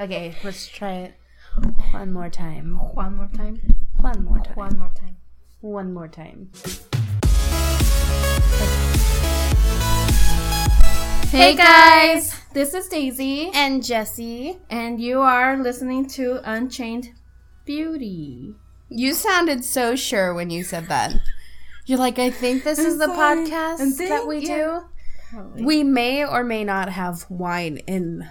Okay, let's try it one more time. One more time. One more time. One more time. One more time. Hey guys, this is Daisy, And Jesse, and you are listening to Unchained Beauty. you sounded so sure when you said that. You're like, I think this is the sorry. podcast I think- that we yeah. do. We may or may not have wine in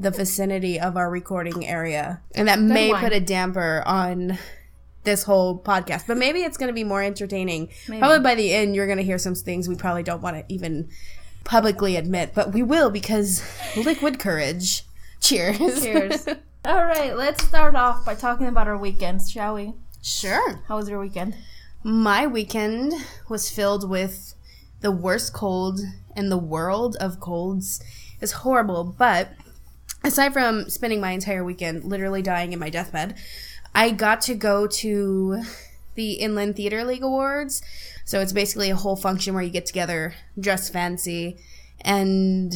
the vicinity of our recording area, and that may wine. put a damper on this whole podcast. But maybe it's going to be more entertaining. Maybe. Probably by the end, you're going to hear some things we probably don't want to even publicly admit, but we will because liquid courage. Cheers. Cheers. All right, let's start off by talking about our weekends, shall we? sure. How was your weekend? My weekend was filled with the worst cold in the world of colds. It's horrible, but aside from spending my entire weekend literally dying in my deathbed, I got to go to the Inland Theater League Awards. So it's basically a whole function where you get together, dress fancy, and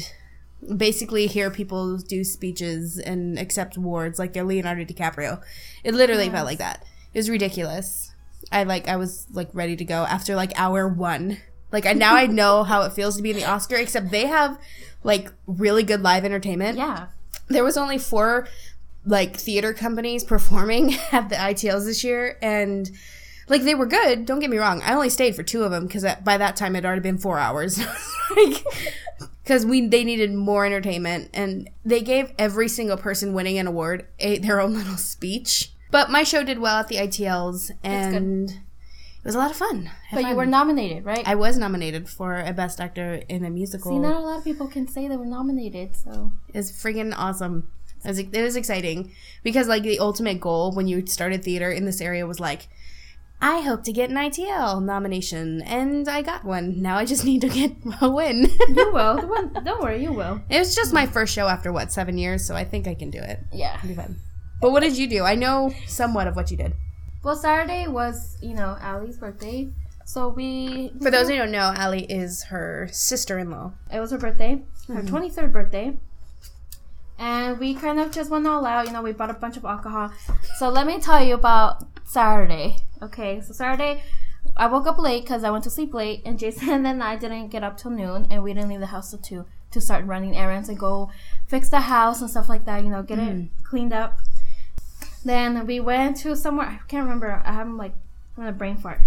basically hear people do speeches and accept awards like they're Leonardo DiCaprio. It literally felt like that. It was ridiculous. I like I was like ready to go after like hour 1. Like I now I know how it feels to be in the Oscar except they have like really good live entertainment. Yeah. There was only four like theater companies performing at the ITLs this year and like they were good, don't get me wrong. I only stayed for two of them cuz uh, by that time it had already been 4 hours. like because we they needed more entertainment and they gave every single person winning an award a, their own little speech but my show did well at the itls and it was a lot of fun But you were nominated, right? i was nominated for a best actor in a musical See, not a lot of people can say they were nominated, so. it's freaking awesome it was, it was exciting because like the ultimate goal when you started theater in this area was like I hope to get an ITL nomination, and I got one. Now I just need to get a win. You will. Don't worry, you will. It was just my first show after what seven years, so I think I can do it. Yeah. It'll be fun. But what did you do? I know somewhat of what you did. Well, Saturday was, you know, Allie's birthday. So we. For those who don't know, Allie is her sister-in-law. It was her birthday, her mm-hmm. 23rd birthday. And we kind of just went all out. You know, we bought a bunch of alcohol. So let me tell you about Saturday. Okay, so Saturday, I woke up late because I went to sleep late, and Jason and I didn't get up till noon, and we didn't leave the house till 2 to start running errands and go fix the house and stuff like that, you know, get it mm. cleaned up. Then we went to somewhere, I can't remember, I have like, I'm gonna brain fart.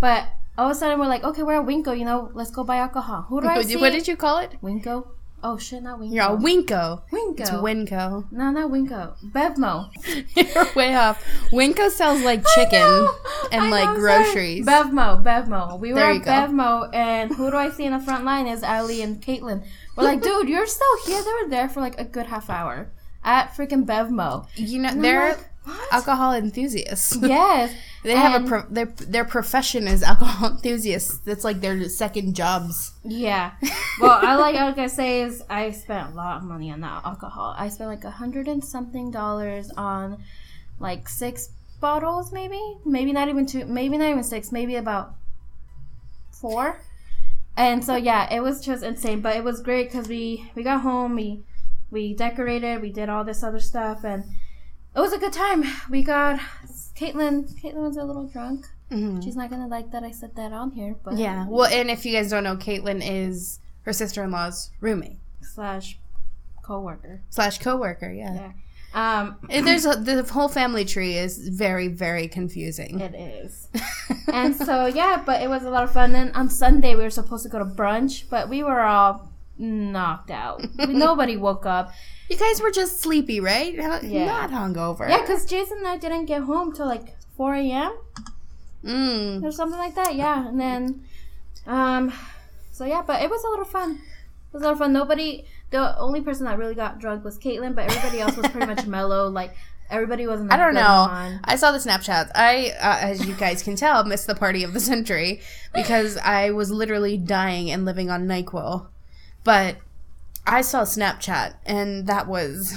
But all of a sudden, we're like, okay, we're at Winko, you know, let's go buy alcohol. Who do I What see? did, what did you call it? Winko? Oh shit, not Winko. You're a Winko. Winko. It's Winco. no, not Winko. Bevmo. You're way off. Winko sells like chicken and I like know, sorry. groceries. Bevmo, Bevmo. We were at go. Bevmo, and who do I see in the front line is Allie and Caitlin. We're like, dude, you're still here. They were there for like a good half hour at freaking Bevmo. you know, And they're like, what? alcohol enthusiasts. yes. They have a pro- their their profession is alcohol enthusiasts. That's like their second jobs. Yeah. Well, I like like I say is I spent a lot of money on that alcohol. I spent like a hundred and something dollars on like six bottles, maybe, maybe not even two, maybe not even six, maybe about four. And so yeah, it was just insane, but it was great because we we got home, we we decorated, we did all this other stuff, and it was a good time. We got Caitlin. Caitlin was a little drunk. She's not gonna like that I said that on here, but Yeah. Well, and if you guys don't know, Caitlin is her sister-in-law's roommate slash coworker. slash coworker. Yeah. Yeah. Um, There's a, the whole family tree is very very confusing. it is. and so yeah, but it was a lot of fun. Then on Sunday we were supposed to go to brunch, but we were all knocked out. Nobody woke up. you guys were just sleepy, right? Yeah. Not hungover. Yeah, because Jason and I didn't get home till like 4 a.m. Mm. or something like that. Yeah, and then, um, so yeah, but it was a lot of fun. It was a lot of fun. Nobody, the only person that really got drunk was Caitlin, but everybody else was pretty much mellow. Like everybody wasn't. I don't know. on. I saw the Snapchats. I, uh, as you guys can tell, missed the party of the century because I was literally dying and living on Nyquil. But I saw Snapchat, and that was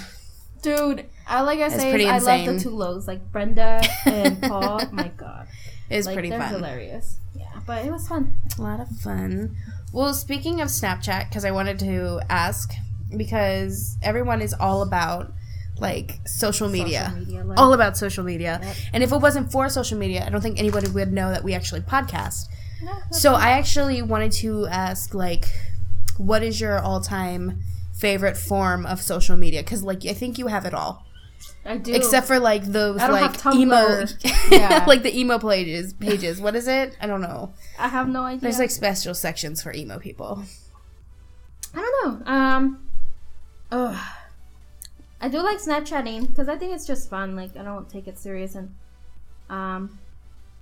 Dude, I like I say, I love the two lows, like Brenda and Paul. My God, is like pretty they're fun. hilarious. Yeah, but it was fun. A lot of fun. Well, speaking of Snapchat, because I wanted to ask, because everyone is all about like social media. media, like- All about social media. And if it wasn't for social media, I don't think anybody would know that we actually podcast. So I actually wanted to ask like what is your all-time favorite form of social media cuz like I think you have it all. I do. Except for like those I don't like emo Yeah. like the emo pages pages. What is it? I don't know. I have no idea. There's like special sections for emo people. I don't know. Um, ugh. I do like Snapchatting because I think it's just fun. Like I don't take it serious and um,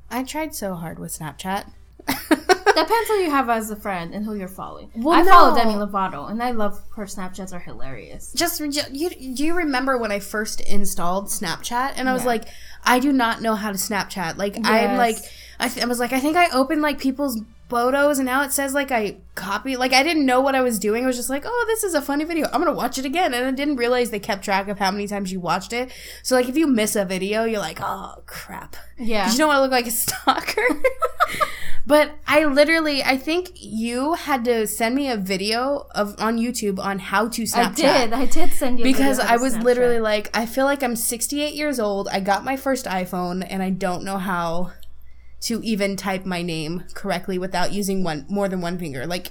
I tried so hard with Snapchat. depends who you have as a friend and who you're following. Well, I follow. Demi Lovato and I love her Snapchats are hilarious. just you do you remember when I first installed Snapchat and I was Yeah. like I do not know how to Snapchat like I'm like I, th- I was like I think I opened like people's photos and now it says like I copy like I didn't know what I was doing I was just like oh this is a funny video I'm gonna watch it again and I didn't realize they kept track of how many times you watched it so like if you miss a video you're like oh crap Yeah. you don't want to look like a stalker But I literally, I think you had to send me a video of on YouTube on how to Snapchat I did. I did send you a because I was Snapchat. literally like, I feel like I'm 68 years old. I got my first iPhone, and I don't know how to even type my name correctly without using one more than one finger. Like,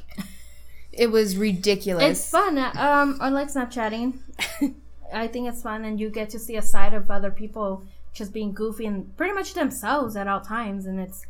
it was ridiculous. It's fun. Um, I like Snapchatting. I think it's fun, and you get to see a side of other people just being goofy and pretty much themselves at all times. And it's,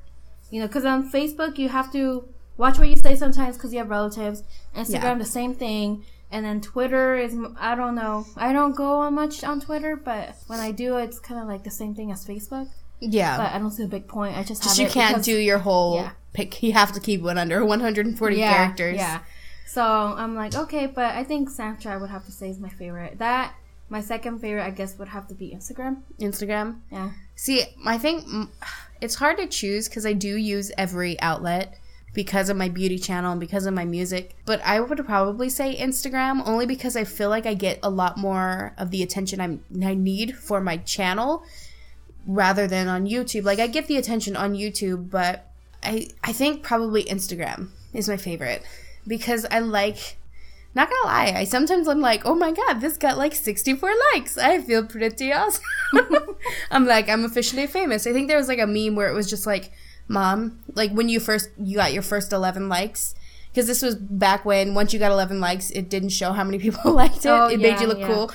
you know, because on Facebook you have to watch what you say sometimes because you have relatives. Instagram Yeah. the same thing, and then Twitter is I don't know. I don't go on much on Twitter, but when I do, it's kind of like the same thing as Facebook. yeah, But I don't see a big point. I just have just you can't because- do your whole yeah. pick. You have to keep it under 140 yeah, characters. Yeah. So I'm like, okay, but I think Snapchat I would have to say is my favorite. That my second favorite, I guess, would have to be Instagram. Instagram. Yeah. See, I think it's hard to choose because I do use every outlet because of my beauty channel and because of my music. But I would probably say Instagram only because I feel like I get a lot more of the attention I'm, I need for my channel rather than on YouTube. Like I get the attention on YouTube, but I I think probably Instagram is my favorite because I like not gonna lie, I sometimes I'm like, oh my god, this got like 64 likes. I feel pretty awesome. I'm like, I'm officially famous. I think there was like a meme where it was just like, mom, like when you first you got your first 11 likes. Because this was back when once you got 11 likes, it didn't show how many people liked it. Oh, it made you look yeah. cool.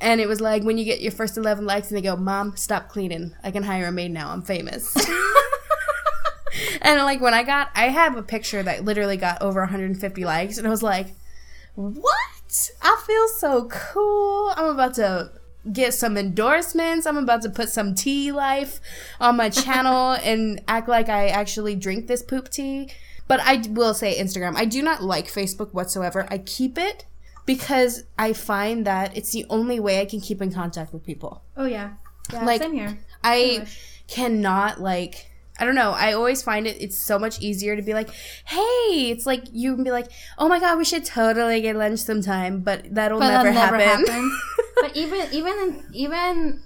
And it was like when you get your first 11 likes and they go, Mom, stop cleaning. I can hire a maid now. I'm famous. and like when I got, I have a picture that literally got over 150 likes. And I was like, what? I feel so cool. I'm about to get some endorsements. I'm about to put some tea life on my channel and act like I actually drink this poop tea. But I will say Instagram. I do not like Facebook whatsoever. I keep it because I find that it's the only way I can keep in contact with people. Oh yeah. Yeah. Like, same here. I cannot like I don't know. I always find it it's so much easier to be like, "Hey," it's like you can be like, "Oh my god, we should totally get lunch sometime," but that'll But never, that never happen. but even even even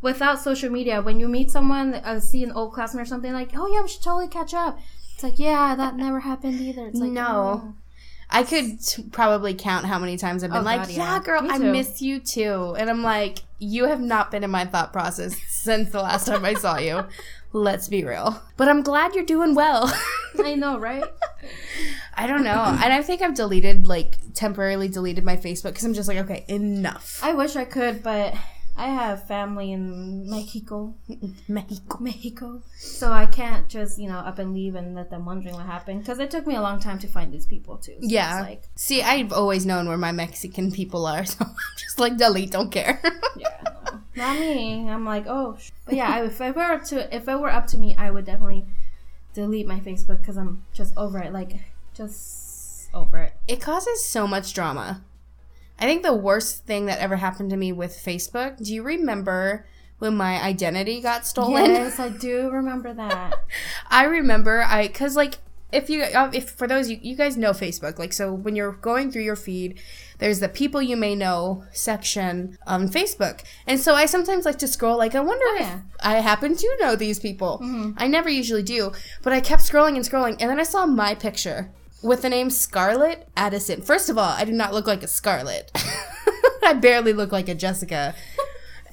without social media, when you meet someone, uh, see an old classmate or something, like, oh yeah, we should totally catch up. It's like, yeah, that never happened either. It's like, No. oh. I could t- probably count how many times I've been Oh, like, God, "Yeah, yeah. girl, I miss you too," and I'm like, "You have not been in my thought process since the last time I saw you." Let's be real. But I'm glad you're doing well. I know, right? I don't know. And I think I've deleted, like, temporarily deleted my Facebook because I'm just like, okay, enough. I wish I could, but I have family in Mexico. Mexico. Mexico. So I can't just, you know, up and leave and let them wondering what happened. Because it took me a long time to find these people, too. So Yeah. Like, See, I've always known where my Mexican people are, so I'm just like, delete, don't care. yeah, no. Not me. I'm like, oh. sh-. But yeah, if it were up to if it were up to me, I would definitely delete my Facebook because I'm just over it. Like, just over it. it causes so much drama. I think the worst thing that ever happened to me with Facebook, do you remember when my identity got stolen? Yes, I do remember that. I remember I cuz like if you uh, if for those you, you guys know Facebook like so when you're going through your feed there's the people you may know section on Facebook and so I sometimes like to scroll like I wonder if yeah. I happen to know these people I never usually do but I kept scrolling and scrolling and then I saw my picture with the name Scarlett Addison first of all I do not look like a Scarlett I barely look like a Jessica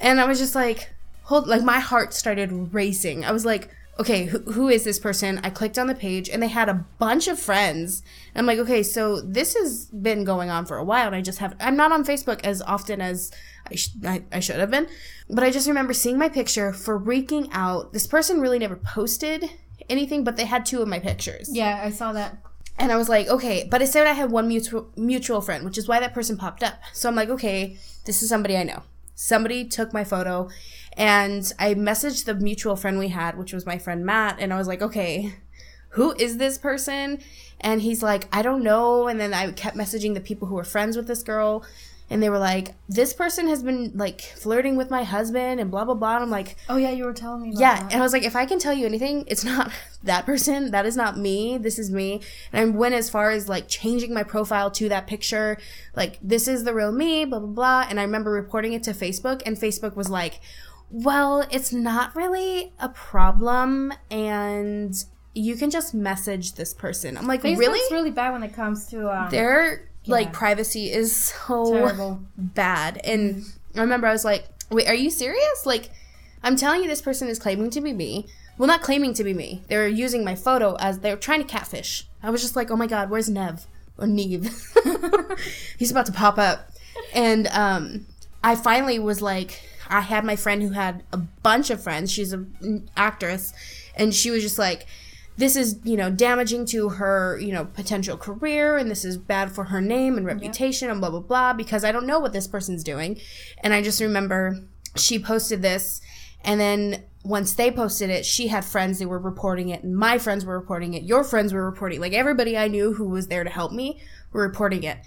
And I was just like, hold, like my heart started racing. I was like, okay, who, who is this person? I clicked on the page and they had a bunch of friends. And I'm like, okay, so this has been going on for a while and I just have, I'm not on Facebook as often as I, sh- I, I should have been. But I just remember seeing my picture, for freaking out. This person really never posted anything, but they had two of my pictures. Yeah, I saw that. And I was like, okay, but it said I had one mutual mutual friend, which is why that person popped up. So I'm like, okay, this is somebody I know. Somebody took my photo, and I messaged the mutual friend we had, which was my friend Matt, and I was like, okay, who is this person? And he's like, I don't know. And then I kept messaging the people who were friends with this girl, and they were like, this person has been like flirting with my husband and blah blah blah. And I'm like, Oh yeah, you were telling me. Yeah, that. and I was like, if I can tell you anything, it's not that person. That is not me. This is me. And I went as far as like changing my profile to that picture. Like, this is the real me, blah, blah, blah. And I remember reporting it to Facebook, and Facebook was like, well, it's not really a problem, and you can just message this person. I'm like, Facebook's really? really bad when it comes to um, Their like privacy is so terrible. bad. And I remember I was like, wait, are you serious? Like, I'm telling you, this person is claiming to be me. Well, not claiming to be me. They're using my photo as they're trying to catfish. I was just like, oh my god, where's Nev or Neve? He's about to pop up. And um, I finally was like, I had my friend who had a bunch of friends. She's an actress, and she was just like, this is you know damaging to her you know potential career and this is bad for her name and reputation and blah blah blah because i don't know what this person's doing. And i just remember she posted this and then once they posted it she had friends that were reporting it and my friends were reporting it your friends were reporting like everybody i knew who was there to help me were reporting it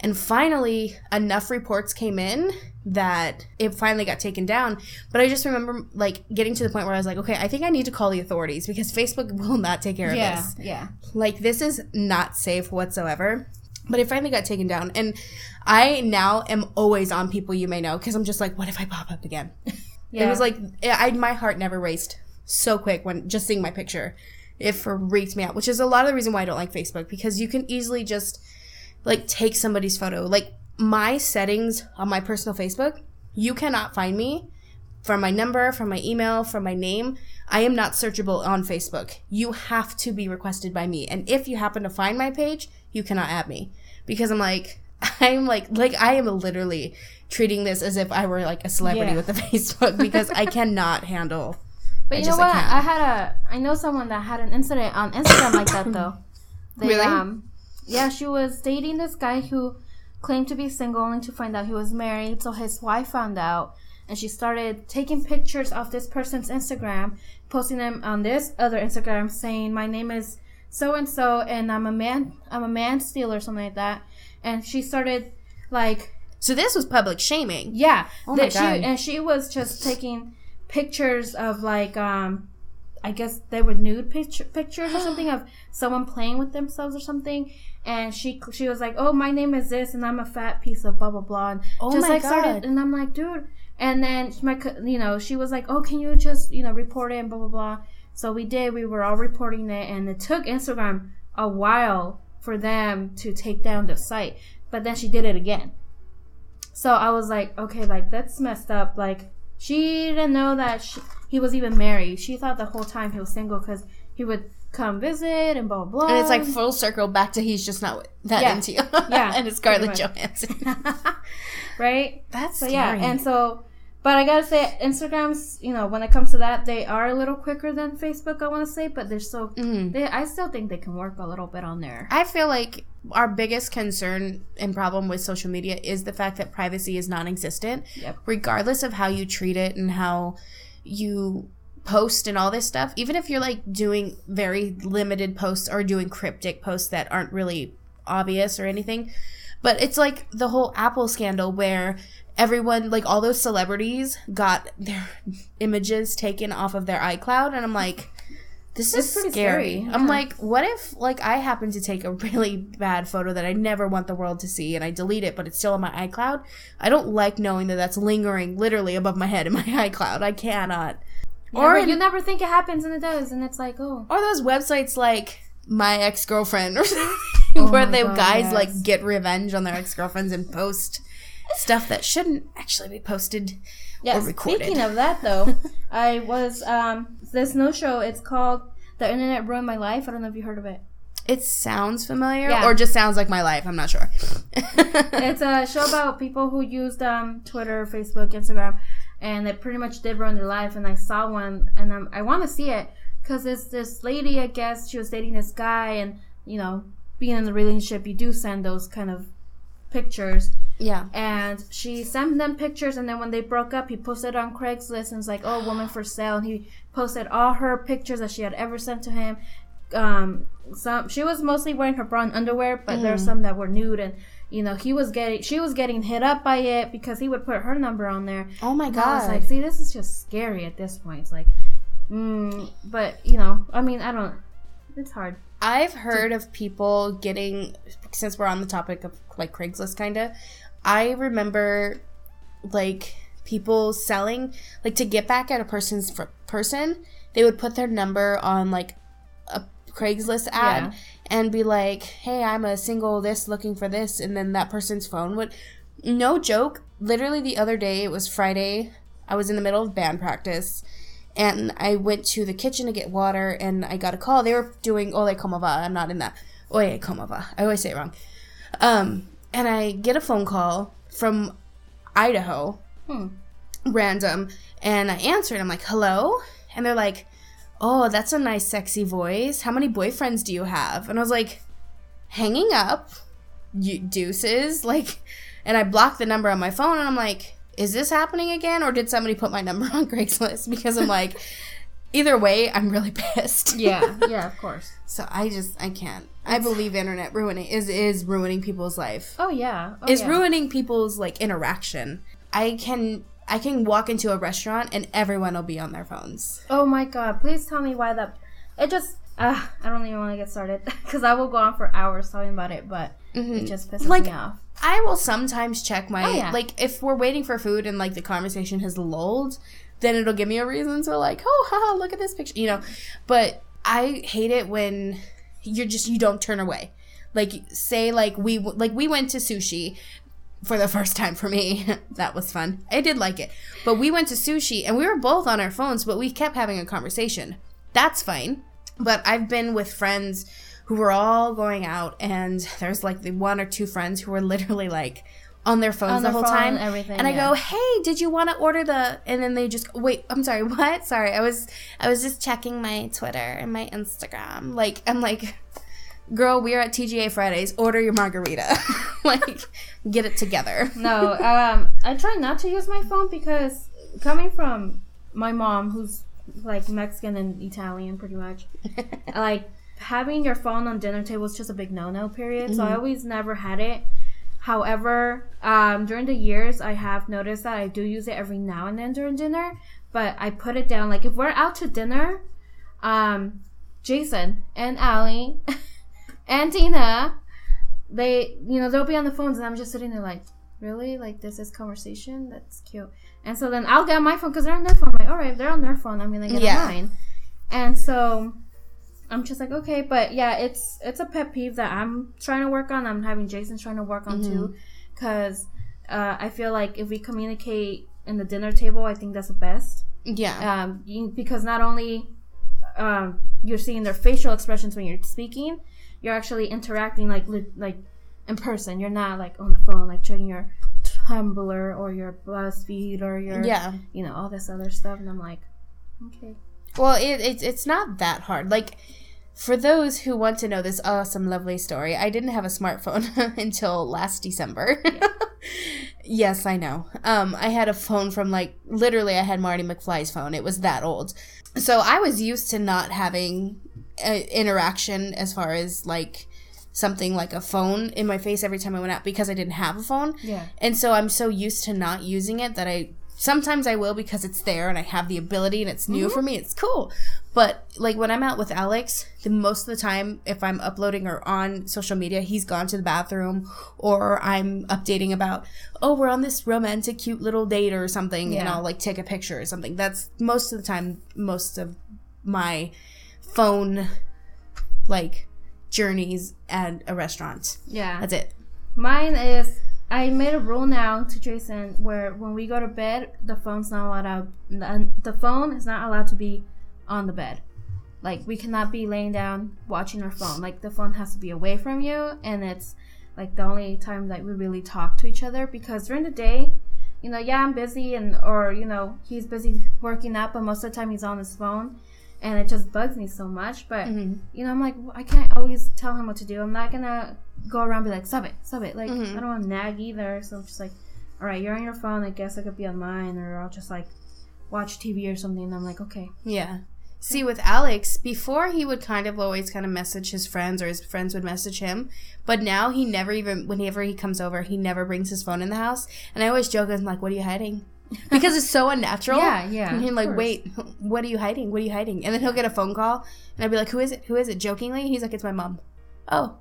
and finally enough reports came in that it finally got taken down. But i just remember like getting to the point where i was like okay i think i need to call the authorities because facebook will not take care yeah, of this. yeah. like this is not safe whatsoever. But it finally got taken down. And i now am always on people you may know because i'm just like what if i pop up again? Yeah. it was like I, my heart never raced so quick when just seeing my picture. It freaked me out which is a lot of the reason why i don't like facebook because you can easily just like take somebody's photo like my settings on my personal facebook you cannot find me from my number, from my email, from my name. I am not searchable on Facebook. You have to be requested by me. And if you happen to find my page, you cannot add me. Because I'm like, I'm like, like, I am literally treating this as if I were like a celebrity Yeah. with a Facebook because I cannot handle. But I you know what? can't. I had a I know someone that had an incident on Instagram like that though. They, Really? Um, yeah, she was dating this guy who claimed to be single only to find out he was married. So his wife found out and she started taking pictures of this person's Instagram, posting them on this other Instagram saying, My name is so and so and I'm a man I'm a man stealer or something like that. And she started like So this was public shaming. yeah. Oh my that she and she was just taking pictures of like um I guess they were nude picture, pictures or something of someone playing with themselves or something. And she she was like, "Oh, my name is this, and I'm a fat piece of blah blah blah." And Oh just my like God. started, and I'm like, dude. And then my you know she was like, "Oh, can you just you know report it and blah blah blah." So we did. We were all reporting it, and it took Instagram a while for them to take down the site. But then she did it again. So I was like, okay, like that's messed up. Like she didn't know that she, he was even married. She thought the whole time he was single because he would come visit and blah blah. And it's like full circle back to he's just not that Yeah. into you. Yeah, and it's Scarlett Johansson. right. That's So scary. yeah, and so, but I gotta say, Instagrams, you know, when it comes to that, they are a little quicker than Facebook. I want to say, but they're still, Mhm. they, I still think they can work a little bit on there. I feel like our biggest concern and problem with social media is the fact that privacy is non-existent. Yep. Regardless of how you treat it and how you post and all this stuff, even if you're like doing very limited posts or doing cryptic posts that aren't really obvious or anything, but it's like the whole Apple scandal where everyone like all those celebrities got their images taken off of their iCloud and I'm like this is pretty scary. scary, I'm yeah. like, what if like I happen to take a really bad photo that I never want the world to see and I delete it, but it's still on my iCloud? I don't like knowing that that's lingering literally above my head in my iCloud. I cannot. or Or you never think it happens and it does, and it's like, oh, or those websites like my ex girlfriend or something Oh where the guys yes. like get revenge on their ex girlfriends and post stuff that shouldn't actually be posted Yeah, or recorded. speaking of that though, I was um this no show. It's called "The Internet Ruined My Life." I don't know if you heard of it. it sounds familiar Yeah. or just sounds like my life. I'm not sure. It's a show about people who used um Twitter, Facebook, Instagram, and it pretty much did ruin their life. And I saw one, and um, I want to see it because it's this lady. I guess she was dating this guy, and you know, being in a relationship, you do send those kind of pictures. Yeah. and she sent them pictures and then when they broke up he posted on craigslist and was like oh woman for sale and he posted all her pictures that she had ever sent to him um some she was mostly wearing her bra and underwear but there were some that were nude and you know he was getting she was getting hit up by it because he would put her number on there Oh my and I was god. like see this is just scary at this point it's like mm, but you know i mean i don't it's hard I've heard of people getting since we're on the topic of like Craigslist kind of. I remember like people selling like to get back at a person's fr- person, they would put their number on like a Craigslist ad Yeah. and be like, "Hey, I'm a single this looking for this." And then that person's phone would no joke, literally the other day, it was Friday. I was in the middle of band practice and I went to the kitchen to get water, and I got a call. They were doing Ole Como Va. I'm not in that. Oye Como Va. I always say it wrong. Um, and I get a phone call from Idaho, Hmm. random, and I answer, and I'm like, hello? And they're like, oh, that's a nice, sexy voice. How many boyfriends do you have? And I was like, hanging up, you deuces. Like, and I blocked the number on my phone, and I'm like, is this happening again, or did somebody put my number on Craigslist? Because I'm like, either way, I'm really pissed. yeah yeah of course So I just, I can't. I believe internet ruining is is ruining people's life. oh yeah oh, Is yeah. ruining people's like interaction. I can I can walk into a restaurant and everyone will be on their phones. Oh my god, please tell me why that. It just. Uh, I don't even want to get started because I will go on for hours talking about it, but it just pisses Like- me off. I will sometimes check my Oh, yeah. like if we're waiting for food and like the conversation has lulled, then it'll give me a reason to like, oh, haha, look at this picture, you know. But I hate it when you're just you don't turn away. Like say like we like we went to sushi for the first time for me. that was fun. I did like it. But we went to sushi and we were both on our phones, but we kept having a conversation. That's fine. But I've been with friends who were all going out and there's like the one or two friends who were literally like on their phones On the their whole phone time. and everything, and I yeah. go, "Hey, did you want to order the?" And then they just wait. I'm sorry. What? Sorry. I was I was just checking my Twitter and my Instagram. Like I'm like, girl, we're at TGI Fridays. Order your margarita. like, get it together. No, um, I try not to use my phone because coming from my mom, who's like Mexican and Italian, pretty much, like having your phone on dinner table is just a big no-no. Period. So I always never had it. However, um, during the years, I have noticed that I do use it every now and then during dinner, but I put it down. Like if we're out to dinner, um, Jason and Allie and Tina, they, you know, they'll be on the phones, and I'm just sitting there like, really? Like this is conversation? That's cute. And so then I'll get my phone because they're on their phone. I'm like, all right, if they're on their phone, I'm gonna get Yeah. mine. And so I'm just like, okay, but yeah, it's it's a pet peeve that I'm trying to work on. I'm having Jason trying to work on too, because uh, I feel like if we communicate in the dinner table, I think that's the best. Yeah. Um, you, because not only um, you're seeing their facial expressions when you're speaking, you're actually interacting like li- like in person. You're not like on the phone, like checking your Tumblr or your BuzzFeed or your yeah. you know all this other stuff. And I'm like, okay, Well, it, it's it's not that hard. Like for those who want to know this awesome, lovely story, I didn't have a smartphone until last December. yes, I know. Um, I had a phone from like literally, I had Marty McFly's phone. It was that old, so I was used to not having uh, interaction as far as like something like a phone in my face every time I went out because I didn't have a phone. yeah, And so I'm so used to not using it that I sometimes I will because it's there and I have the ability and it's new for mm-hmm. me. It's cool. But like when I'm out with Alex, the most of the time if I'm uploading or on social media, he's gone to the bathroom or I'm updating about, "Oh, we're on this romantic cute little date or something." And I'll like take a picture or something. That's most of the time most of my phone like journeys at a restaurant. yeah. That's it. Mine is I made a rule now to Jason where when we go to bed, the phone's not allowed. The, the phone is not allowed to be on the bed. Like we cannot be laying down watching our phone. Like the phone has to be away from you, and it's like the only time that we really talk to each other because during the day, you know, yeah, I'm busy and or you know he's busy working out, but most of the time he's on his phone, and it just bugs me so much. But Mm-hmm. you know, I'm like I can't always tell him what to do. I'm not gonna go around and be like stop it, stop it. Like Mhm. I don't want to nag either. So I'm just like, all right, you're on your phone. I guess I could be on mine, or I'll just like watch TV or something. And I'm like, okay, Yeah. See, with Alex, before he would kind of always kind of message his friends or his friends would message him. But now he never even, whenever he comes over, he never brings his phone in the house. And I always joke, I'm like, what are you hiding? Because it's so unnatural. Yeah, yeah, And he's like, wait, what are you hiding? What are you hiding? And then he'll get a phone call. And I'd be like, who is it? Who is it? Jokingly. He's like, it's my mom. Oh.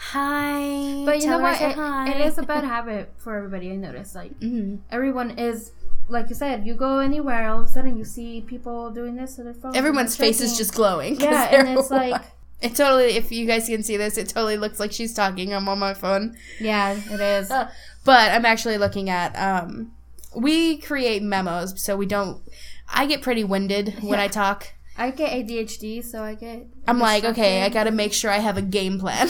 Hi. but you know what? It, it is a bad habit for everybody. I noticed like hmm everyone is. Like you said, you go anywhere, all of a sudden you see people doing this to their phone. Everyone's face is just glowing. Yeah, and it's like- It totally, if you guys can see this, it totally looks like she's talking. I'm on my phone. yeah, it is. But I'm actually looking at, um, we create memos, so we don't, I get pretty winded when I talk. I get ADHD, so I get. I'm like, okay, I gotta make sure I have a game plan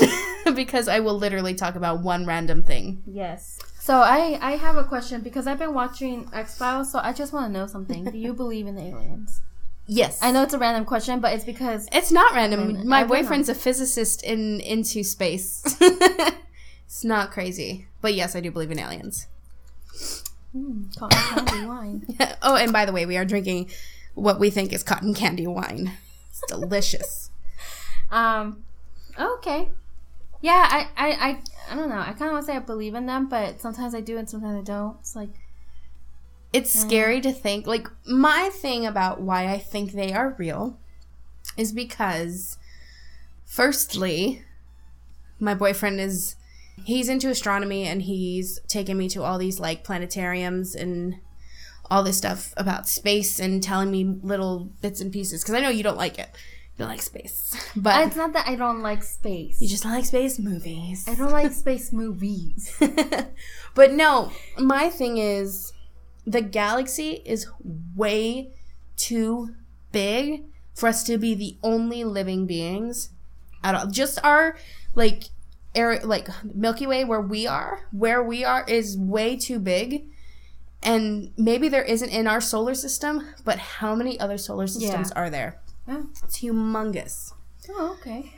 because I will literally talk about one random thing. Yes. So I I have a question because I've been watching X Files, so I just want to know something. Do you believe in the aliens? Yes. I know it's a random question, but it's because It's not random. Random. My I don't know. boyfriend's a physicist in into space. it's not crazy. But yes, I do believe in aliens. mm, cotton candy wine. oh, and by the way, we are drinking what we think is cotton candy wine. It's delicious. Um. Okay. Yeah, I I I, I don't know. I kind of want to say I believe in them, but sometimes I do and sometimes I don't. It's like It's scary to think. Like, my thing about why I think they are real is because, firstly, my boyfriend is. He's into astronomy and he's taken me to all these, like, planetariums and all this stuff about space and telling me little bits and pieces. Because I know you don't like it. Don't like space. But it's not that I don't like space. you just don't like space movies. I don't like space movies. but no, my thing is the galaxy is way too big for us to be the only living beings at all. Just our like area like Milky Way where we are, where we are is way too big. And maybe there isn't in our solar system, but how many other solar systems are there? Yeah. It's humongous. Oh, okay.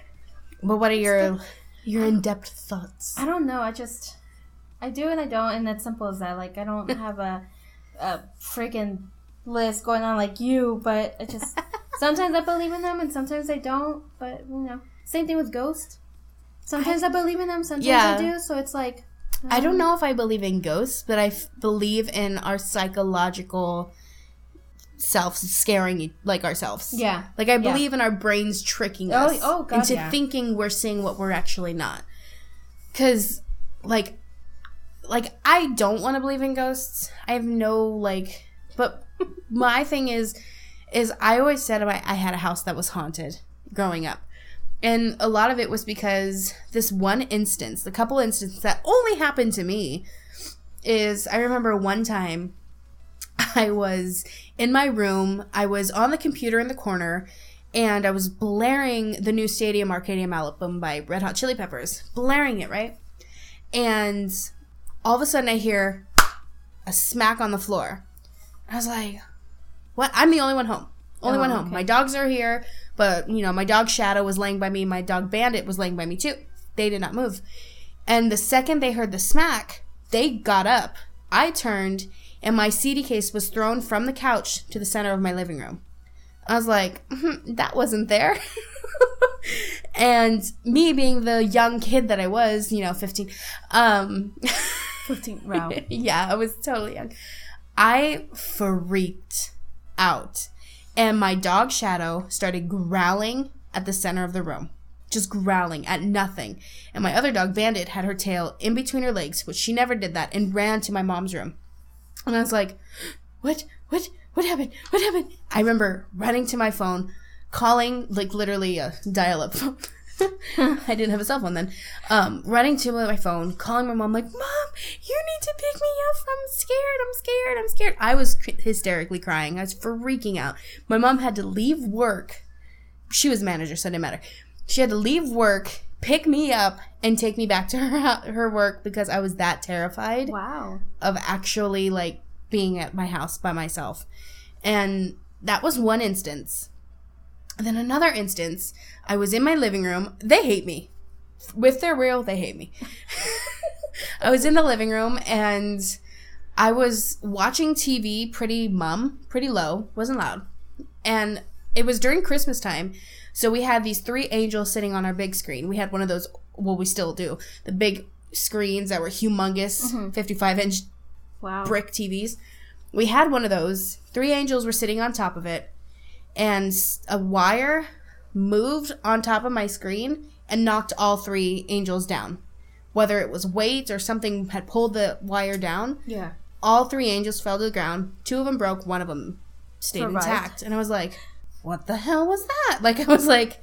But what are your your in-depth thoughts? I don't know. I just I do and I don't, and it's simple as that. Like I don't have a a freaking list going on like you, but I just sometimes I believe in them and sometimes I don't. But you know, same thing with ghosts. Sometimes I, believe in them, sometimes Yeah. I do. So it's like I don't um, know if I believe in ghosts, but I f- believe in our psychological self scaring e- like ourselves. Yeah. Like I Yeah. believe in our brains tricking Oh, us oh, God, into yeah. thinking we're seeing what we're actually not. Cuz like like I don't want to believe in ghosts. I have no like but my thing is is I always said I, I had a house that was haunted growing up. And a lot of it was because this one instance, the couple instances that only happened to me, is I remember one time I was in my room, I was on the computer in the corner, and I was blaring the new Stadium Arcadium album by Red Hot Chili Peppers, blaring it, right? And all of a sudden I hear a smack on the floor. I was like, what? I'm the only one home. Only Oh, one home. okay. My dogs are here, but you know, my dog Shadow was laying by me. My dog Bandit was laying by me too. They did not move. And the second they heard the smack, they got up. I turned, and my CD case was thrown from the couch to the center of my living room. I was like, "Mhm, that wasn't there. and me being the young kid that I was, you know, 15, um, 15 wow. yeah, I was totally young. I freaked out. And my dog Shadow started growling at the center of the room. Just growling at nothing. And my other dog Bandit had her tail in between her legs, which she never did that, and ran to my mom's room. And I was like, What? What? What happened? What happened? I remember running to my phone, calling, like literally a dial up phone, I didn't have a cell phone then. Um, running to my phone, calling my mom, like, Mom, you need to pick me up. I'm scared. I'm scared. I'm scared. I was hysterically crying. I was freaking out. My mom had to leave work. She was a manager, so it didn't matter. She had to leave work, pick me up, and take me back to her her work because I was that terrified Wow. of actually like being at my house by myself. And that was one instance. And then another instance, I was in my living room. They hate me. With their real, they hate me. I was in the living room and I was watching TV pretty mum, pretty low, wasn't loud. And it was during Christmas time. So we had these three angels sitting on our big screen. We had one of those, well, we still do, the big screens that were humongous, mm-hmm. 55 inch Wow. brick TVs. We had one of those. Three angels were sitting on top of it, and a wire moved on top of my screen and knocked all three angels down. Whether it was weight or something had pulled the wire down, Yeah. all three angels fell to the ground. Two of them broke, one of them stayed Survived. intact. And I was like, what the hell was that? Like, I was like,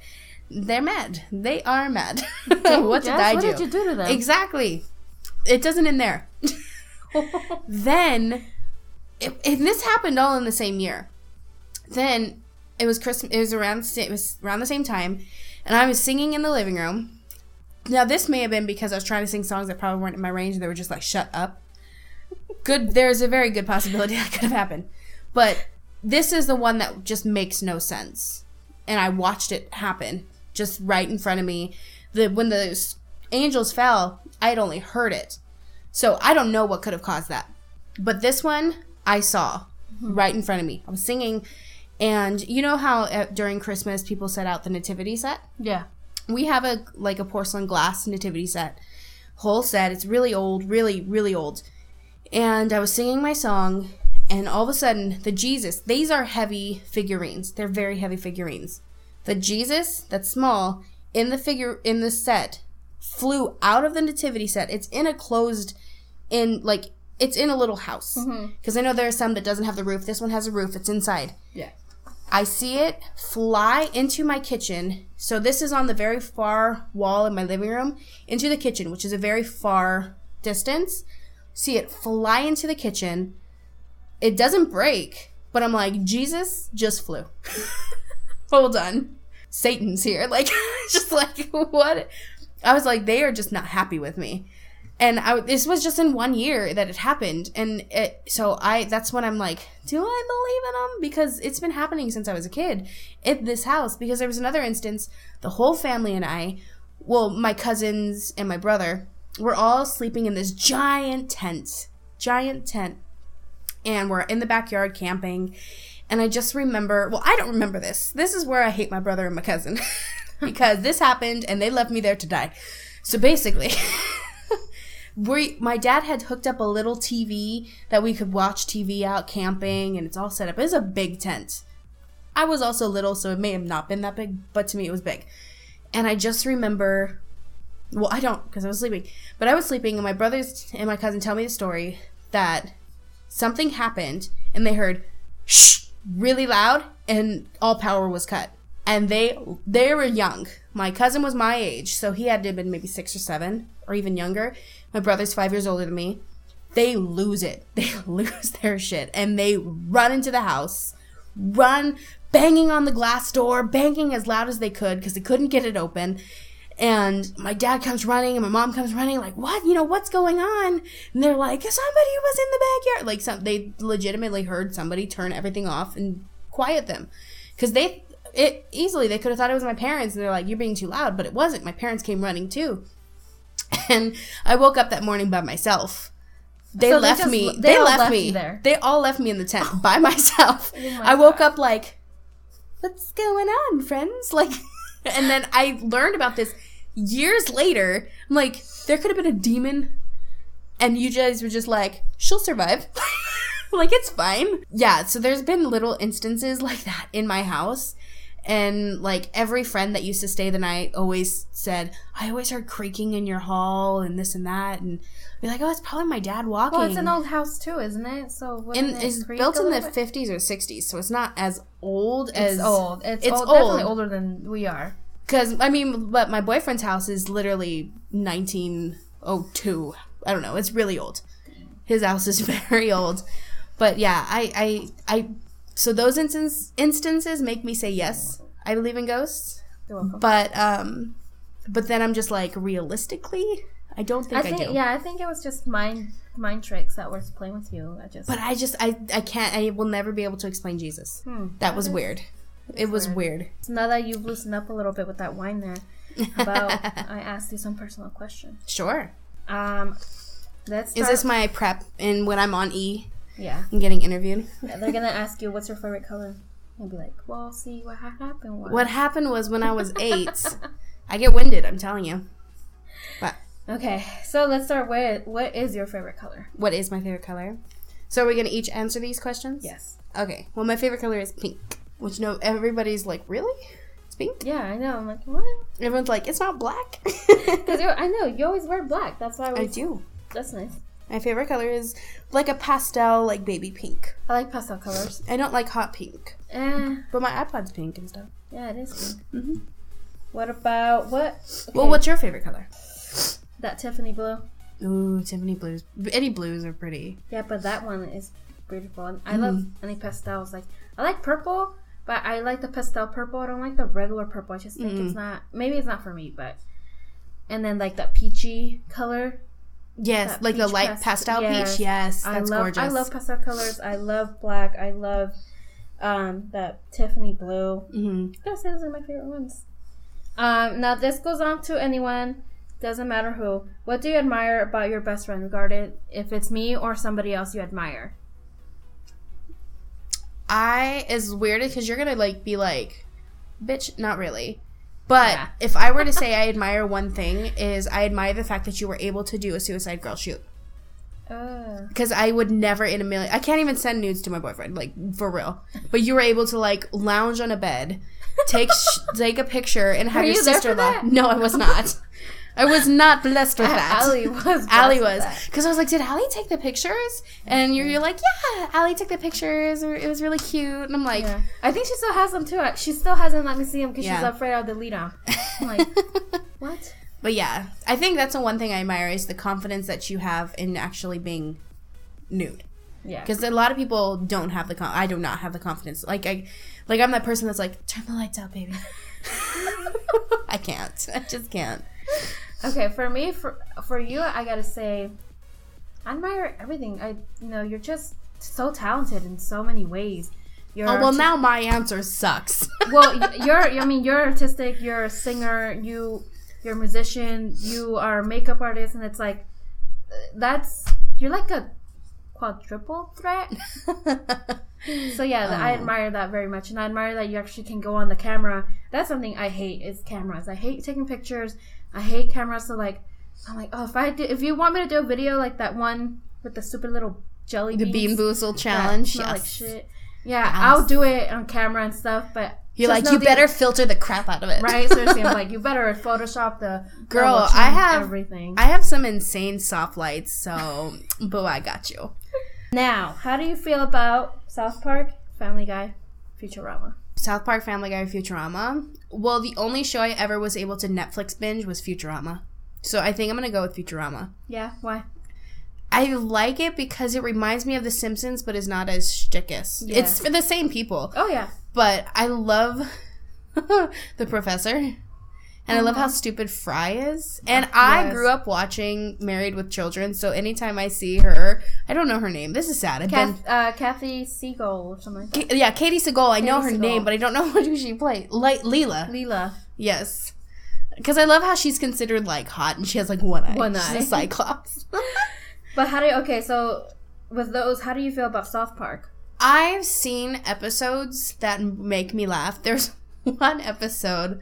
they're mad. They are mad. what did Jess, I what do? did you do to them? Exactly. It doesn't end there. then, it, and this happened all in the same year. Then it was Christmas. It was around. It was around the same time, and I was singing in the living room. Now this may have been because I was trying to sing songs that probably weren't in my range, and they were just like, "Shut up." Good. There's a very good possibility that could have happened, but this is the one that just makes no sense, and I watched it happen just right in front of me. The when the angels fell, I had only heard it, so I don't know what could have caused that. But this one I saw right in front of me. I was singing, and you know how uh, during Christmas people set out the nativity set. yeah. We have a like a porcelain glass nativity set, whole set. It's really old, really really old. And I was singing my song, and all of a sudden the Jesus. These are heavy figurines. They're very heavy figurines. The Jesus that's small in the figure in the set flew out of the nativity set. It's in a closed, in like it's in a little house mm-hmm. because I know there are some that doesn't have the roof. This one has a roof. It's inside. Yeah. I see it fly into my kitchen. So this is on the very far wall in my living room into the kitchen, which is a very far distance. See it fly into the kitchen. It doesn't break, but I'm like, Jesus just flew. Hold on. Satan's here. Like, just like, what? I was like, they are just not happy with me. And I, this was just in one year that it happened. And it, so I, that's when I'm like, do I believe in them? Because it's been happening since I was a kid at this house. Because there was another instance, the whole family and I, well, my cousins and my brother, were all sleeping in this giant tent. Giant tent. And we're in the backyard camping. And I just remember, well, I don't remember this. This is where I hate my brother and my cousin. because this happened and they left me there to die. So basically, we my dad had hooked up a little TV that we could watch TV out camping and it's all set up. It was a big tent. I was also little, so it may have not been that big, but to me it was big. And I just remember well, I don't because I was sleeping, but I was sleeping and my brothers and my cousin tell me the story that something happened and they heard shh really loud and all power was cut. And they they were young. My cousin was my age, so he had to have been maybe six or seven or even younger. My brother's five years older than me. They lose it. They lose their shit and they run into the house, run banging on the glass door, banging as loud as they could because they couldn't get it open. And my dad comes running and my mom comes running, like, what? You know, what's going on? And they're like, somebody was in the backyard. Like, some, they legitimately heard somebody turn everything off and quiet them. Because they, it easily, they could have thought it was my parents. And they're like, you're being too loud. But it wasn't. My parents came running too. And I woke up that morning by myself. They So they left just- me. they They, left, left me there. They all left me in the tent by myself. Oh my I woke God. up like, what's going on, friends? Like, and then I learned about this years later. I'm like, there could have been a demon, and you guys were just like, she'll survive. like, it's fine. Yeah, so there's been little instances like that in my house. And like every friend that used to stay the night always said, I always heard creaking in your hall and this and that. And I'd be like, oh, it's probably my dad walking. Well, it's an old house too, isn't it? So and it it's built in the bit? 50s or 60s, so it's not as old as It's old. It's, It's old, definitely older than we are. Because I mean, but my boyfriend's house is literally 1902. I don't know. It's really old. His house is very old. But yeah, I, I, I. So those instance, instances make me say yes. I believe in ghosts. But um, but then I'm just like realistically, I don't think I I, do. yeah, I think it was just mind mind tricks that were playing with you. I just But I just I I can't. I will never be able to explain Jesus. Hmm. That was weird. It was weird. So now that you've loosened up a little bit with that wine there, about I asked you some personal questions. Sure. Um, let's Is this my prep? And when I'm on E yeah? and getting interviewed. They're gonna ask you what's your favorite color. And be like, well, see what happened. Was. What happened was when I was eight, I get winded. I'm telling you. But Okay, so let's start with what is your favorite color? what is my favorite color? So are we gonna each answer these questions? Yes. Okay. Well, my favorite color is pink. Which no, everybody's like, really? It's pink. Yeah, I know. I'm like, what? Everyone's like, it's not black. Because I know you always wear black. That's why I, I do. That's nice. My favorite color is like a pastel, like baby pink. I like pastel colors. I don't like hot pink, Eh, but my iPod's pink and stuff. yeah, it is pink. Mhm. What about what? Well, what's your favorite color? that Tiffany blue? Ooh, Tiffany blues. Any blues are pretty. Yeah, but that one is beautiful. And I Mm-hmm. love any pastels. Like I like purple, but I like the pastel purple. I don't like the regular purple. I just think Mm-hmm. it's not. Maybe it's not for me, but. And then like that peachy color. Yes, like the light past- pastel yes. peach. Yes, I that's love gorgeous. I love pastel colors. I love black. I love um that Tiffany blue. hmm I say those are my favorite ones. Um, now this goes on to anyone, doesn't matter who. What do you admire about your best friend, regarded if it's me or somebody else you admire? I is weird because you're gonna like be like, bitch, not really. But Yeah. if I were to say I admire one thing, is I admire the fact that you were able to do a Suicide Girl shoot. Uh, Because I would never in a million. I can't even send nudes to my boyfriend, like for real. But you were able to like lounge on a bed, take sh- take a picture, and have Were your you sister laugh. No, I was not. I was not blessed with that. Allie was. Allie was because I was like, did Allie take the pictures? And you're, you're like, yeah, Allie took the pictures. It was really cute. And I'm like, Yeah. I think she still has them too. She still hasn't let me see them because she's afraid I'll delete them. I'm like, what? but yeah, I think that's the one thing I admire is the confidence that you have in actually being nude. Yeah. Because a lot of people don't have the con- I do not have the confidence. Like I, like I'm that person that's like, turn the lights out, baby. I can't. I just can't. Okay, for me, for for you, I gotta say, I admire everything. I, you know, you're just so talented in so many ways. You're Oh well, now my answer sucks. well, you're. I mean, you're artistic. You're a singer. You, you're a musician. You are a makeup artist, and it's like, uh, that's you're like a quadruple threat. So yeah, th- I Oh. admire that very much, and I admire that you actually can go on the camera. That's something I hate is cameras. I hate taking pictures. I hate cameras. So like, I'm like, oh, if I do, if you want me to do a video like that one with the stupid little jelly the beans Bean Boozle challenge. smell Yes. like shit. Yeah, I'll do it on camera and stuff, but You're like, you the- better filter the crap out of it. right? Seriously, I'm like, you better Photoshop the Girl, I have- everything. I have some insane soft lights, so boo, I got you. now, how do you feel about South Park, Family Guy, Futurama? South Park, Family Guy, Futurama. Well, the only show I ever was able to Netflix binge was Futurama. So I think I'm gonna go with Futurama. Yeah, why? I like it because it reminds me of The Simpsons, but is not as shtickus. Yeah. It's for the same people, Oh yeah, but I love the professor. And I love how stupid Fry is. And I grew up watching Married with Children, so anytime I see her, I don't know her name. This is sad. I've been uh, Kathy Siegel or something like. Ka- yeah, Katey Sagal. I know her name, but I don't know what she played. Like Leela. Leela. Yes. Because I love how she's considered like hot and she has like one eye. One She's eye. a cyclops. But how do you, okay, so with those, how do you feel about South Park? I've seen episodes that make me laugh. There's one episode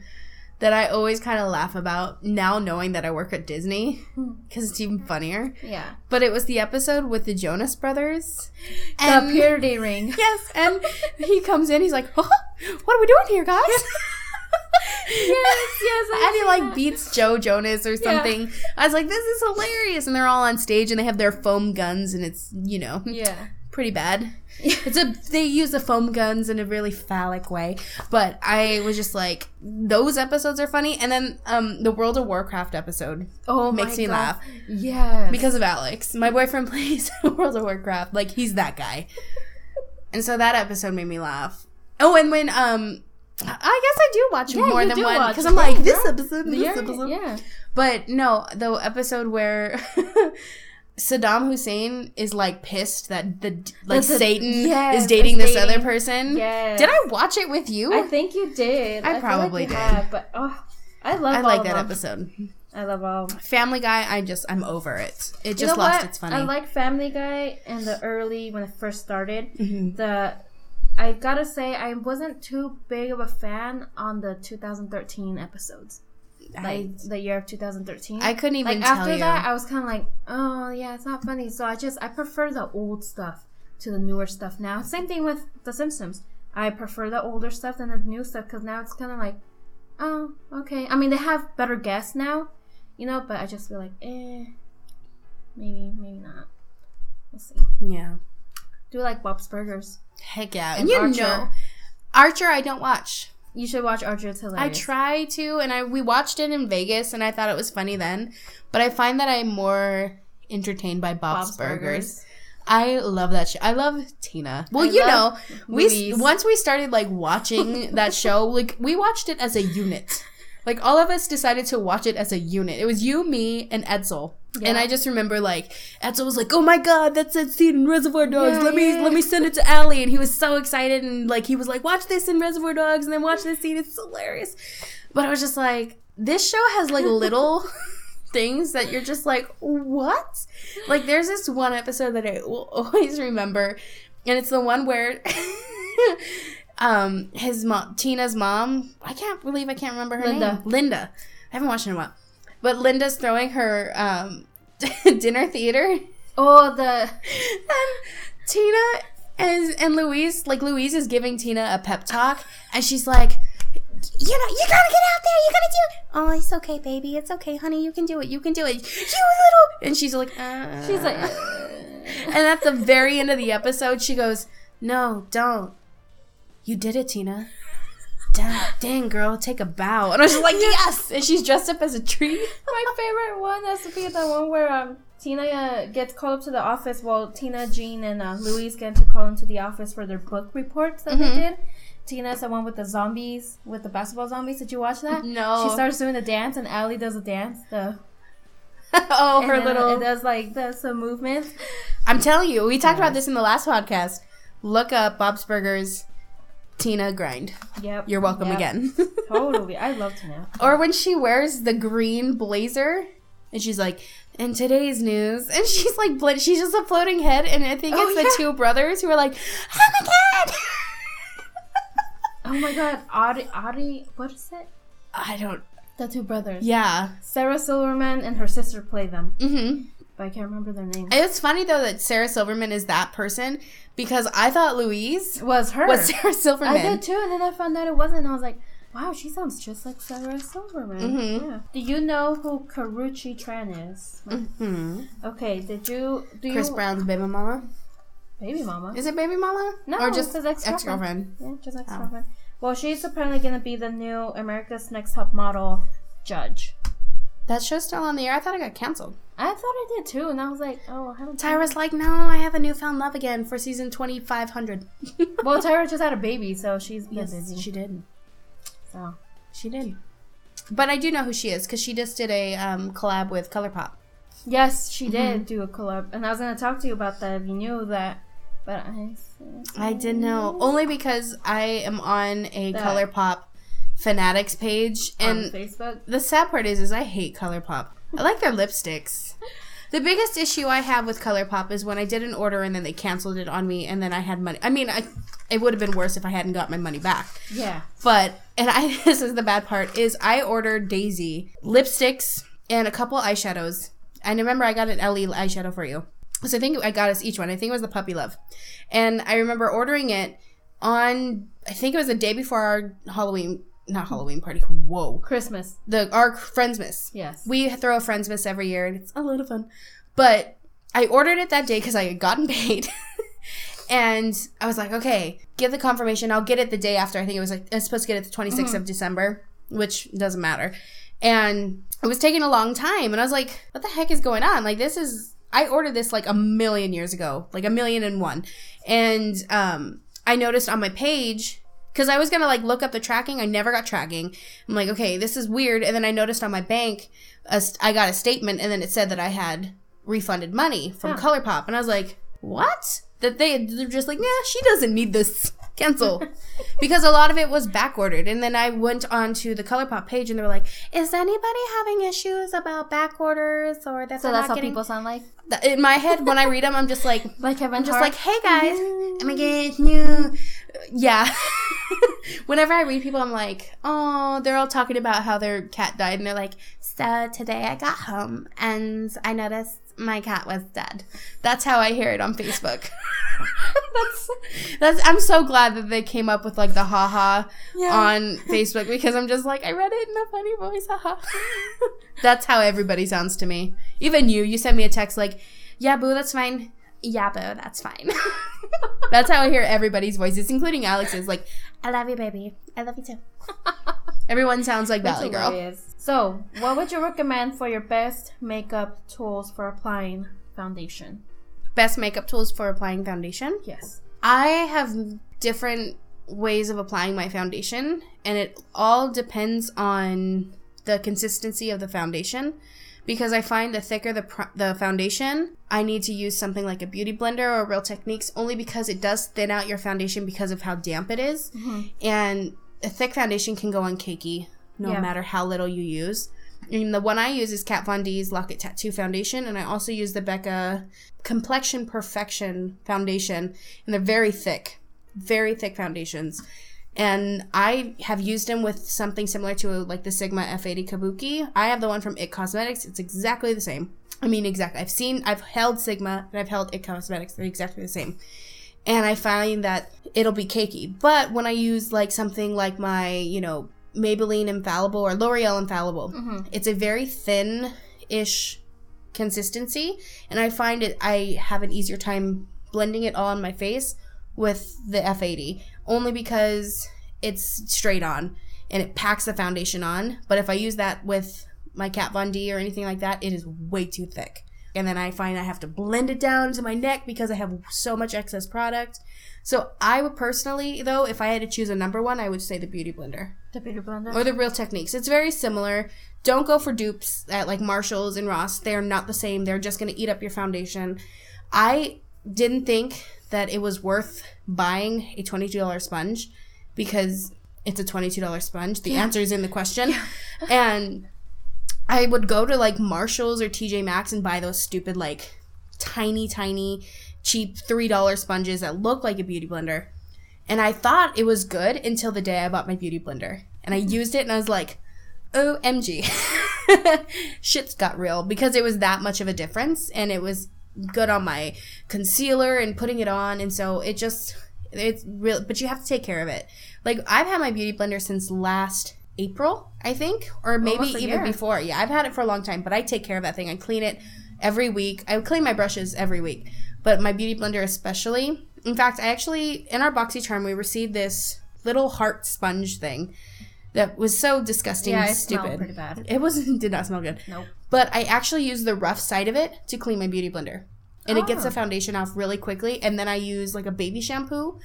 that I always kind of laugh about now knowing that I work at Disney hmm. because it's even funnier. Yeah. But it was the episode with the Jonas Brothers. The purity ring. Yes, and he comes in, he's like, "Huh? "What are we doing here, guys?" yes, yes. and he like beats Joe Jonas or something. I was like, "This is hilarious!" And they're all on stage and they have their foam guns, and it's you know Yeah. pretty bad. It's a they use the foam guns in a really phallic way, but I was just like those episodes are funny, and then um the World of Warcraft episode Oh makes my me God. laugh Yeah, because of Alex. My boyfriend plays World of Warcraft, like he's that guy, and so that episode made me laugh. Oh, and when um. I guess I do watch Yeah, more than one because I'm Yeah, like this episode, this Yeah, episode. yeah. But no, the episode where Saddam Hussein is like pissed that the like Satan yes, is dating is this other person. Yes. Did I watch it with you? I think you did. I feel probably like did. Have, but oh, I love. I like that them. episode. I love all. Family Guy, I just I'm over it. It You just lost what? its funny. I like Family Guy in the early when it first started. Mhm. The I gotta say I wasn't too big of a fan on the 2013 episodes, I, like the year of 2013. I couldn't even like tell after you. that, I was kind of like, oh yeah, it's not funny. So I just I prefer the old stuff to the newer stuff now. Same thing with The Simpsons. I prefer the older stuff than the new stuff because now it's kind of like, oh okay. I mean they have better guests now, you know, but I just feel like, eh, maybe maybe not. We'll see. yeah. Do you like Bob's Burgers? Heck yeah. And And you Archer. know Archer I don't watch. You should watch Archer. It's I try to and I we watched it in Vegas and I thought it was funny then, but I find that I'm more entertained by Bob's, Burgers. I love that show. I love Tina. Well, I you know, love we once we started like watching that show, like we watched it as a unit. Like all of us decided to watch it as a unit. It was you, me, and Edsel. And I just remember like Edsel was like, "Oh my god, that's that scene in Reservoir Dogs. Yeah, let me yeah. let me send it to Allie." And he was so excited and like he was like, "Watch this in Reservoir Dogs and then watch this scene. It's hilarious." But I was just like, this show has like little things that you're just like, what? Like, there's this one episode that I will always remember, and it's the one where, um, his mom, Tina's mom, I can't believe I can't remember her Linda. name. Linda. I haven't watched it in a while, but Linda's throwing her um dinner theater, Oh, the and Tina and and Louise, like Louise is giving Tina a pep talk, and she's like, you know, you gotta get out there. You gotta do it. Oh, it's okay, baby. It's okay, honey. You can do it. You can do it. You little. And she's like, uh. she's like, and at the very end of the episode, she goes, "No, don't. You did it, Tina. Dang, dang girl, take a bow." And I was just like, "Yes!" And she's dressed up as a tree. My favorite one has to be the one where um Tina uh, gets called up to the office. Well, Tina, Jean, and uh, Louise get to call into the office for their book reports that Mhm. they did. Tina's the one with the zombies, with the basketball zombies. Did you watch that? No. She starts doing the dance, and Allie does a dance. The oh, her and then little. It does like does some movements. I'm telling you, we talked about this in the last podcast. Look up Bob's Burgers, Tina grind. Yep. You're welcome Yep. again. Totally. I love Tina. or when she wears the green blazer and she's like, in today's news, and she's like, bl- she's just a floating head, and I think Oh, it's the two brothers who are like, oh my god. Oh my God, Audie, Audie, what is it? I don't. The two brothers. Yeah. Sarah Silverman and her sister play them, hmm but I can't remember their names. It's funny though that Sarah Silverman is that person because I thought Louise was her. was Sarah Silverman. I did too, and then I found out it wasn't. And I was like, "Wow, she sounds just like Sarah Silverman." Mhm. Yeah. Do you know who Karrueche Tran is? hmm Okay. Did you? Do Chris you? Brown's baby mama. Baby mama. Is it baby mama? No, or just his ex-girlfriend. ex girlfriend. Yeah, just Oh. ex girlfriend. Well, she's apparently gonna be the new America's Next Top Model judge. That show's still on the air. I thought it got canceled. I thought I did too, and I was like, "Oh, I haven't." Tyra's like, no, I have a newfound love again for season twenty five hundred. it." Well, Tyra just had a baby, so she's been yes, busy. she did. so. She did. But I do know who she is because she just did a um, collab with ColourPop. Yes, she did Mm-hmm. do a collab, and I was gonna talk to you about that if you knew that, but I. I didn't know only because I am on a That- ColourPop fanatics page, on and Facebook. the sad part is, is I hate ColourPop. I like their lipsticks. The biggest issue I have with ColourPop is when I did an order and then they canceled it on me, and then I had money. I mean, I, it would have been worse if I hadn't got my money back. Yeah. But and I this is the bad part is I ordered Daisy lipsticks and a couple eyeshadows. And remember I got an Ellie eyeshadow for you. So I think I got us each one. I think it was the puppy love. And I remember ordering it on I think it was the day before our Halloween not Halloween party. Whoa. Christmas. The our Friendsmas. Yes. We throw a Friendsmas every year and it's a lot of fun. But I ordered it that day because I had gotten paid. And I was like, okay, get the confirmation. I'll get it the day after. I think it was like, I was supposed to get it the 26th Mm-hmm. of December, which doesn't matter. And it was taking a long time. And I was like, what the heck is going on? Like, this is, I ordered this like a million years ago, like a million and one. And um, I noticed on my page, because I was gonna like look up the tracking, I never got tracking. I'm like, okay, this is weird. And then I noticed on my bank, a st- I got a statement, and then it said that I had refunded money from Huh. ColourPop, and I was like, what? That they they're just like, nah, she doesn't need this. Cancel, because a lot of it was back ordered. And then I went on to the ColourPop page, and they were like, is anybody having issues about back orders or that So that's how getting? people sound like. In my head, when I read them, I'm just like, Like I'm just Hart. like, hey guys, my god, new. Yeah. Whenever I read people, I'm like, oh, they're all talking about how their cat died, and they're like, so today I got home and I noticed my cat was dead. That's how I hear it on Facebook. that's that's. I'm so glad that they came up with like the haha Yeah. on Facebook because I'm just like, I read it in a funny voice, haha. that's how everybody sounds to me. Even you, you sent me a text like, yeah, boo, that's fine. Yeah, boo, that's fine. that's how I hear everybody's voices, including Alex's. Like, I love you, baby. I love you too. Everyone sounds like Valley Girl. So, what would you recommend for your best makeup tools for applying foundation? Best makeup tools for applying foundation. Yes. I have different ways of applying my foundation, and it all depends on the consistency of the foundation. Because I find the thicker the pr- the foundation, I need to use something like a beauty blender or Real Techniques, only because it does thin out your foundation because of how damp it is. Mm-hmm. and a thick foundation can go on cakey no Yeah. matter how little you use. And the one I use is Kat Von D's Lock-It Tattoo Foundation, and I also use the Becca Complexion Perfection Foundation, and they're very thick, very thick foundations. And I have used them with something similar to like the Sigma F80 Kabuki. I have the one from It Cosmetics. It's exactly the same. I mean, exactly. I've seen, I've held Sigma, and I've held It Cosmetics. They're exactly the same and I find that it'll be cakey. But when I use like something like my, you know, Maybelline Infallible or L'Oreal Infallible, mm-hmm. it's a very thin-ish consistency, and I find it I have an easier time blending it all on my face with the F80, only because it's straight on and it packs the foundation on. But if I use that with my Kat Von D or anything like that, it is way too thick and then I find I have to blend it down to my neck because I have so much excess product. So I would personally, though, if I had to choose a number one, I would say the Beauty Blender The beauty blender. or the Real Techniques. It's very similar. Don't go for dupes at like Marshalls and Ross. They're not the same. They're just going to eat up your foundation. I didn't think that it was worth buying a $22 sponge because it's a $22 sponge. The answer is in the question. And I would go to like Marshalls or TJ Maxx and buy those stupid like tiny tiny cheap $3 sponges that look like a beauty blender. And I thought it was good until the day I bought my beauty blender. And I used it and I was like, OMG. Shit's got real because it was that much of a difference and it was good on my concealer and putting it on and so it just it's real but you have to take care of it. Like I've had my beauty blender since last April, I think, or maybe even year. before. Yeah, I've had it for a long time, but I take care of that thing. I clean it every week. I clean my brushes every week, but my beauty blender especially. In fact, I actually in our BoxyCharm, we received this little heart sponge thing that was so disgusting, yeah, and stupid. pretty bad. It was did not smell good. Nope. But I actually use the rough side of it to clean my beauty blender. And it gets Oh. the foundation off really quickly. And then I use like a baby shampoo.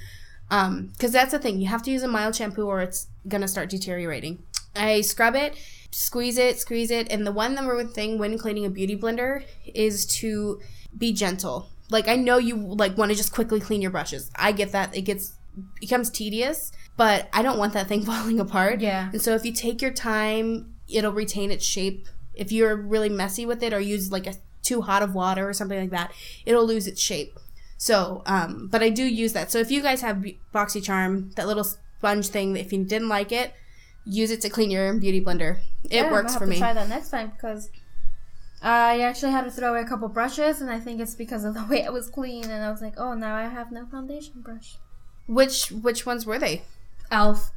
Um, because that's the thing. You have to use a mild shampoo or it's gonna start deteriorating. I scrub it, squeeze it, squeeze it, and the one number one thing when cleaning a beauty blender is to be gentle. Like I know you like want to just quickly clean your brushes. I get that. It gets becomes tedious, but I don't want that thing falling apart. Yeah. And so if you take your time, it'll retain its shape. If you're really messy with it or use like a too hot of water or something like that, it'll lose its shape. So, um, but I do use that. So if you guys have BoxyCharm, that little sponge thing, if you didn't like it, use it to clean your beauty blender. It Yeah, works for me. To try that next time because I actually had to throw away a couple brushes, and I think it's because of the way it was clean. And I was like, oh, now I have no foundation brush. Which which ones were they? Elf.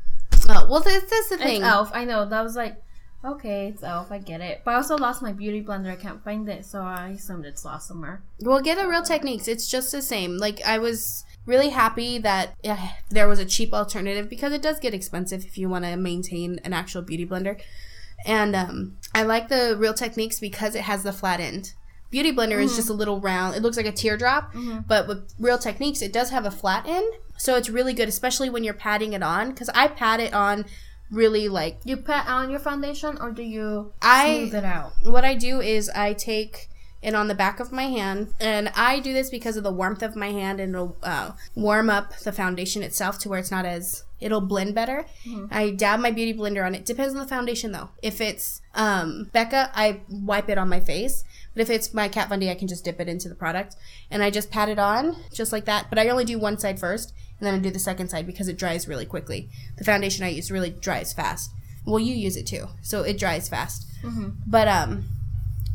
Oh, well, this, this is the It's thing. Elf. I know that was like Okay, it's elf. I get it. But I also lost my beauty blender. I can't find it, so I assumed it's lost somewhere. Well, get a Real Techniques. It's just the same. Like I was really happy that yeah, there was a cheap alternative because it does get expensive if you want to maintain an actual beauty blender. And um, I like the Real Techniques because it has the flat end. Beauty blender is just a little round. It looks like a teardrop, but with Real Techniques, it does have a flat end, so it's really good, especially when you're patting it on. Because I pat it on really like You pat on your foundation, or do you I- smooth it out? what I do is I take it on the back of my hand, and I do this because of the warmth of my hand, and it'll uh, warm up the foundation itself to where it's not as it'll blend better. I dab my beauty blender on it. Depends on the foundation though. If it's um, Becca, I wipe it on my face. But if it's my Kat Von D, I can just dip it into the product, and I just pat it on just like that. But I only do one side first, and then I do the second side because it dries really quickly. The foundation I use really dries fast. Well, you use it too, so it dries fast. But um,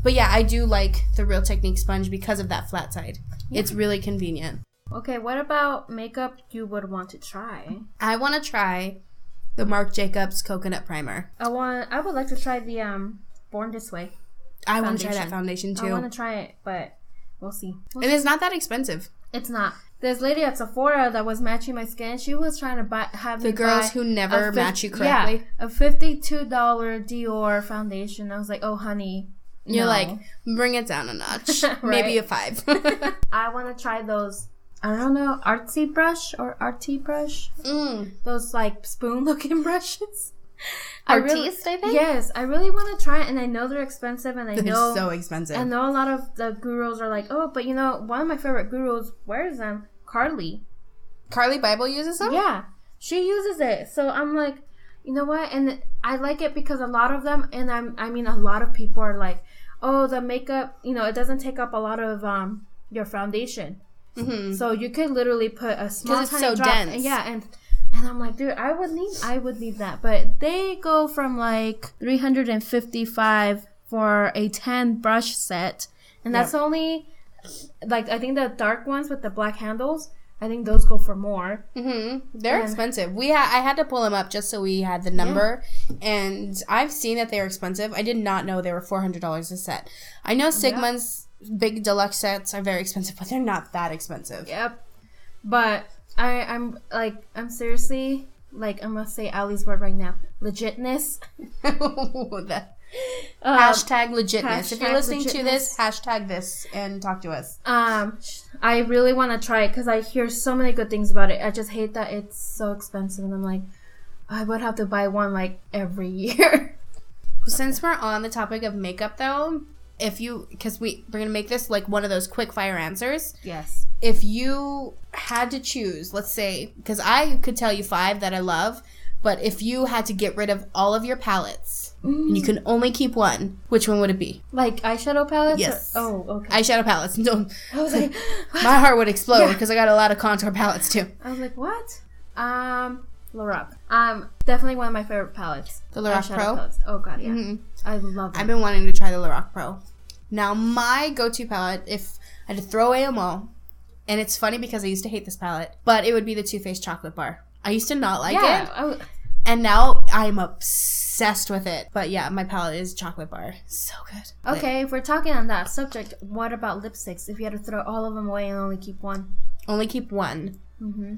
but yeah, I do like the Real Technique sponge because of that flat side. It's really convenient. Okay, what about makeup you would want to try? I want to try the Marc Jacobs coconut primer. I want. I would like to try the um Born This Way. I want to try that foundation too. I want to try it, but we'll see. and it's not that expensive. It's not. This lady at Sephora that was matching my skin, she was trying to buy have The girls who never fif- match you correctly. Yeah, a fifty-two dollar Dior foundation. I was like, oh honey, You're no. like, bring it down a notch. Right. Maybe a five. I want to try those. I don't know, artsy brush or arty brush. mm. Those like spoon-looking brushes. I really- Artis, I think? Yes, I really want to try it, and I know they're expensive, and I They're know so expensive. I know a lot of the gurus are like, oh, but you know, one of my favorite gurus wears them, Carly. Carli Bybel uses them? Yeah, she uses it. So I'm like, you know what? And I like it because a lot of them, and I'm, I mean, a lot of people are like, oh, the makeup, you know, it doesn't take up a lot of um your foundation. Mm-hmm. So you could literally put a small tiny so drop, dense. and yeah, and and I'm like, dude, I would need, I would need that, but they go from like 355 for a 10 brush set, and that's only like I think the dark ones with the black handles. I think those go for more. Mm-hmm. They're And- expensive. We ha- I had to pull them up just so we had the number, and I've seen that they're expensive. I did not know they were four hundred dollars a set. I know Sigma's big deluxe sets are very expensive, but they're not that expensive. Yep. But I, I'm like, I'm seriously like, I'm gonna say Allie's word right now. Legitness. That- Um, hashtag legitness. if you're hashtag listening to this, hashtag this and talk to us. Um, I really want to try it because I hear so many good things about it. I just hate that it's so expensive, and I'm like, I would have to buy one like every year. Since we're on the topic of makeup, though, if you because we we're gonna make this like one of those quick fire answers. yes. if you had to choose, let's say, because I could tell you five that I love, but if you had to get rid of all of your palettes and you can only keep one, which one would it be? Like eyeshadow palettes. or- Yes. oh, okay. Eyeshadow palettes. No, I was like, my heart would explode Yeah. because I got a lot of contour palettes too. I was like, what? Um, Lorac. Um, definitely one of my favorite palettes. The Lorac Eyeshadow Pro? Palettes. Oh god, yeah. Mhm. I love I've been wanting to try the Lorac Pro. Now, my go-to palette, if I had to throw away them all, and it's funny because I used to hate this palette, but it would be the Too Faced Chocolate Bar. I used to not like yeah. it. oh, and now I'm obsessed with it. But yeah, my palette is chocolate bar. So good. Okay, if we're talking on that subject, what about lipsticks? If you had to throw all of them away and only keep one. only keep one. Mm-hmm.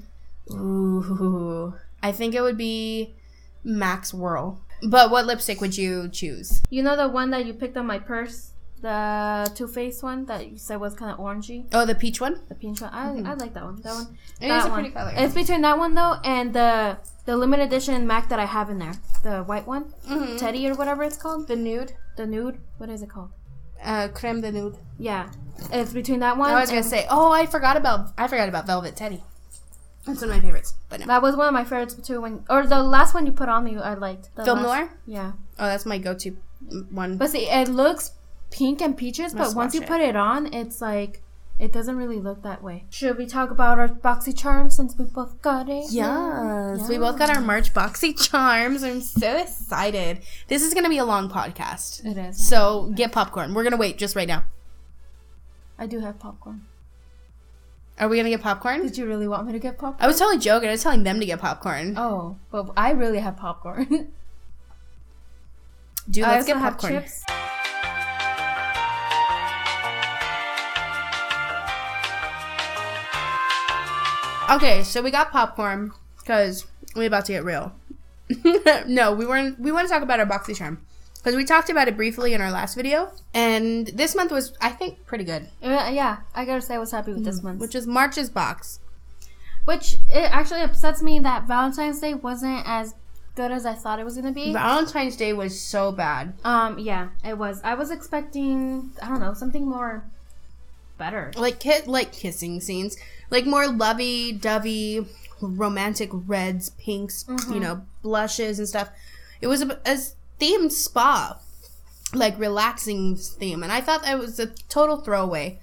Ooh, I think it would be Mac's Whirl. But what lipstick would you choose? You know the one that you picked on my purse, the Too Faced one that you said was kind of orangey, Oh, the peach one. the peach one. I, I like that one. That one. It that is a one. pretty color. It's between that one though and the the limited edition Mac that I have in there, the white one, Mhm. Teddy or whatever it's called, The nude. the nude. What is it called? Uh, creme de nude. Yeah, it's between that one. I was gonna say. Oh, I forgot about. I forgot about Velvet Teddy. That's one of my favorites. But no. that was one of my favorites too. When or the last one you put on me, I liked. The Film last- Noir. Yeah, Oh, that's my go-to one. but see, it looks pink and peaches, but once you it. put it on, it's like it doesn't really look that way. Should we talk about our BoxyCharms since we both got it? Yes, we both got our March boxy charms. I'm so excited. This is gonna be a long podcast. It is. So get popcorn. We're gonna wait just right now. I do have popcorn. Are we gonna get popcorn? Did you really want me to get popcorn? I was totally joking. I was telling them to get popcorn. Oh, but I really have popcorn. Dude, I let's get also have popcorn. chips. Okay, so we got popcorn because we're about to get real. no, we weren't. We want to talk about our BoxyCharm because we talked about it briefly in our last video, and this month was, I think, pretty good. Uh, yeah, I gotta say I was happy with this month. Which is March's box. Which it actually upsets me that Valentine's Day wasn't as good as I thought it was gonna be. Valentine's Day was so bad. Um, yeah, it was. I was expecting I don't know something more better. Like ki- like kissing scenes, like more lovey-dovey, romantic reds, pinks, you mm-hmm. know, blushes and stuff. It was a, a themed spa, like relaxing theme, and I thought that was a total throwaway.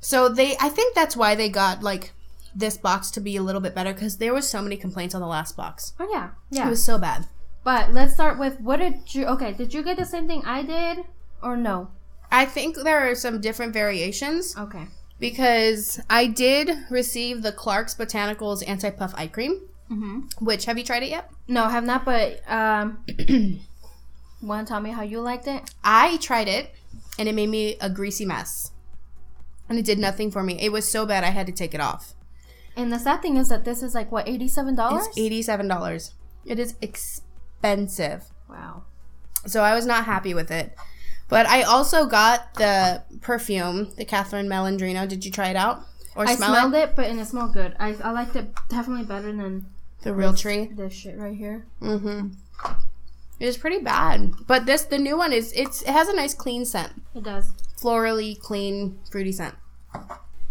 So they, I think that's why they got like this box to be a little bit better because there was so many complaints on the last box. Oh yeah, yeah, It was so bad. But let's start with what did you? Okay, did you get the same thing I did or no? I think there are some different variations Okay. Because I did receive the Clark's Botanicals Anti Puff Eye Cream. Mm-hmm. Which have you tried it yet? No, I have not. But um, want to tell me how you liked it? I tried it and it made me a greasy mess. And it did nothing for me. It was so bad I had to take it off. And the sad thing is that this is like what eighty-seven dollars. It's $87. It is expensive. Wow. So I was not happy with it. But I also got the perfume, the Catherine Malandrino. Did you try it out? Or I smell smelled it? it? but and it smelled good. I, I liked it definitely better than The real tree. this shit right here. Mm-hmm. It was pretty bad. But this the new one is it's it has a nice clean scent. It does. Florally clean, fruity scent.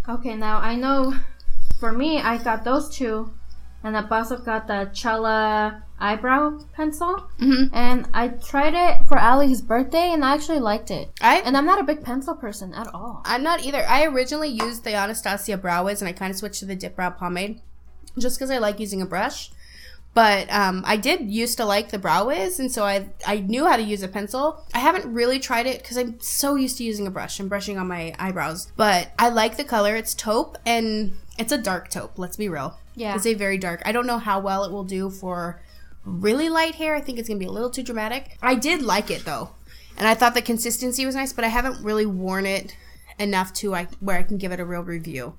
Okay, now I know for me, I got those two, and I also got the Chella eyebrow pencil. Mm-hmm. And I tried it for Allie's birthday, and I actually liked it. I And I'm not a big pencil person at all. I'm not either. I originally used the Anastasia Brow Wiz and I kind of switched to the Dip Brow Pomade just because I like using a brush. But um, I did used to like the Brow Wiz, and so I I knew how to use a pencil. I haven't really tried it because I'm so used to using a brush and brushing on my eyebrows. But I like the color. It's taupe, and it's a dark taupe. Let's be real. Yeah. It's a very dark. I don't know how well it will do for really light hair. I think it's gonna be a little too dramatic. I did like it though, and I thought the consistency was nice, but I haven't really worn it enough to I, where I can give it a real review.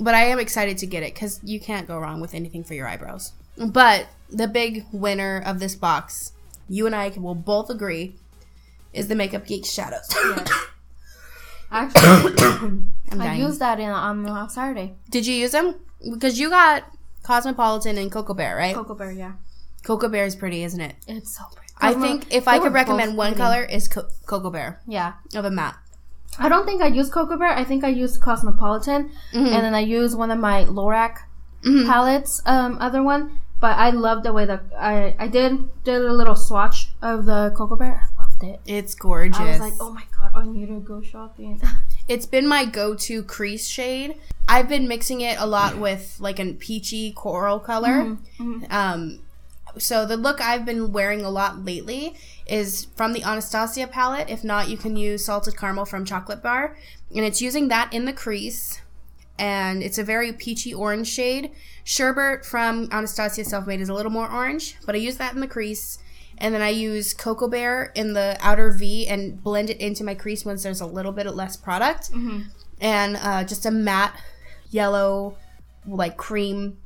But I am excited to get it because you can't go wrong with anything for your eyebrows. But the big winner of this box, you and I will both agree, is the Makeup Geek Shadows. Yes. Actually, I used that in on uh, Saturday. Did you use them? Because you got Cosmopolitan and Cocoa Bear, right? Cocoa Bear, yeah. Cocoa Bear is pretty, isn't it? It's so pretty. I Cosmo- think if I could recommend one pretty. color is Co- Cocoa Bear Yeah. of a matte. I don't think I use Cocoa Bear. I think I use Cosmopolitan, Mm-hmm. and then I use one of my Lorac Mhm. palettes, um, other one. But I loved the way that I I did did a little swatch of the Cocoa Bear. I loved it. It's gorgeous. I was like, oh my god, I need to go shopping. It's been my go-to crease shade. I've been mixing it a lot with like a peachy coral color. Um, so the look I've been wearing a lot lately is from the Anastasia palette. If not, you can use salted caramel from Chocolate Bar, and it's using that in the crease. And it's a very peachy orange shade. Sherbert from Anastasia Self Made is a little more orange, but I use that in the crease. And then I use Cocoa Bear in the outer V and blend it into my crease once there's a little bit less product. And uh, just a matte yellow, like cream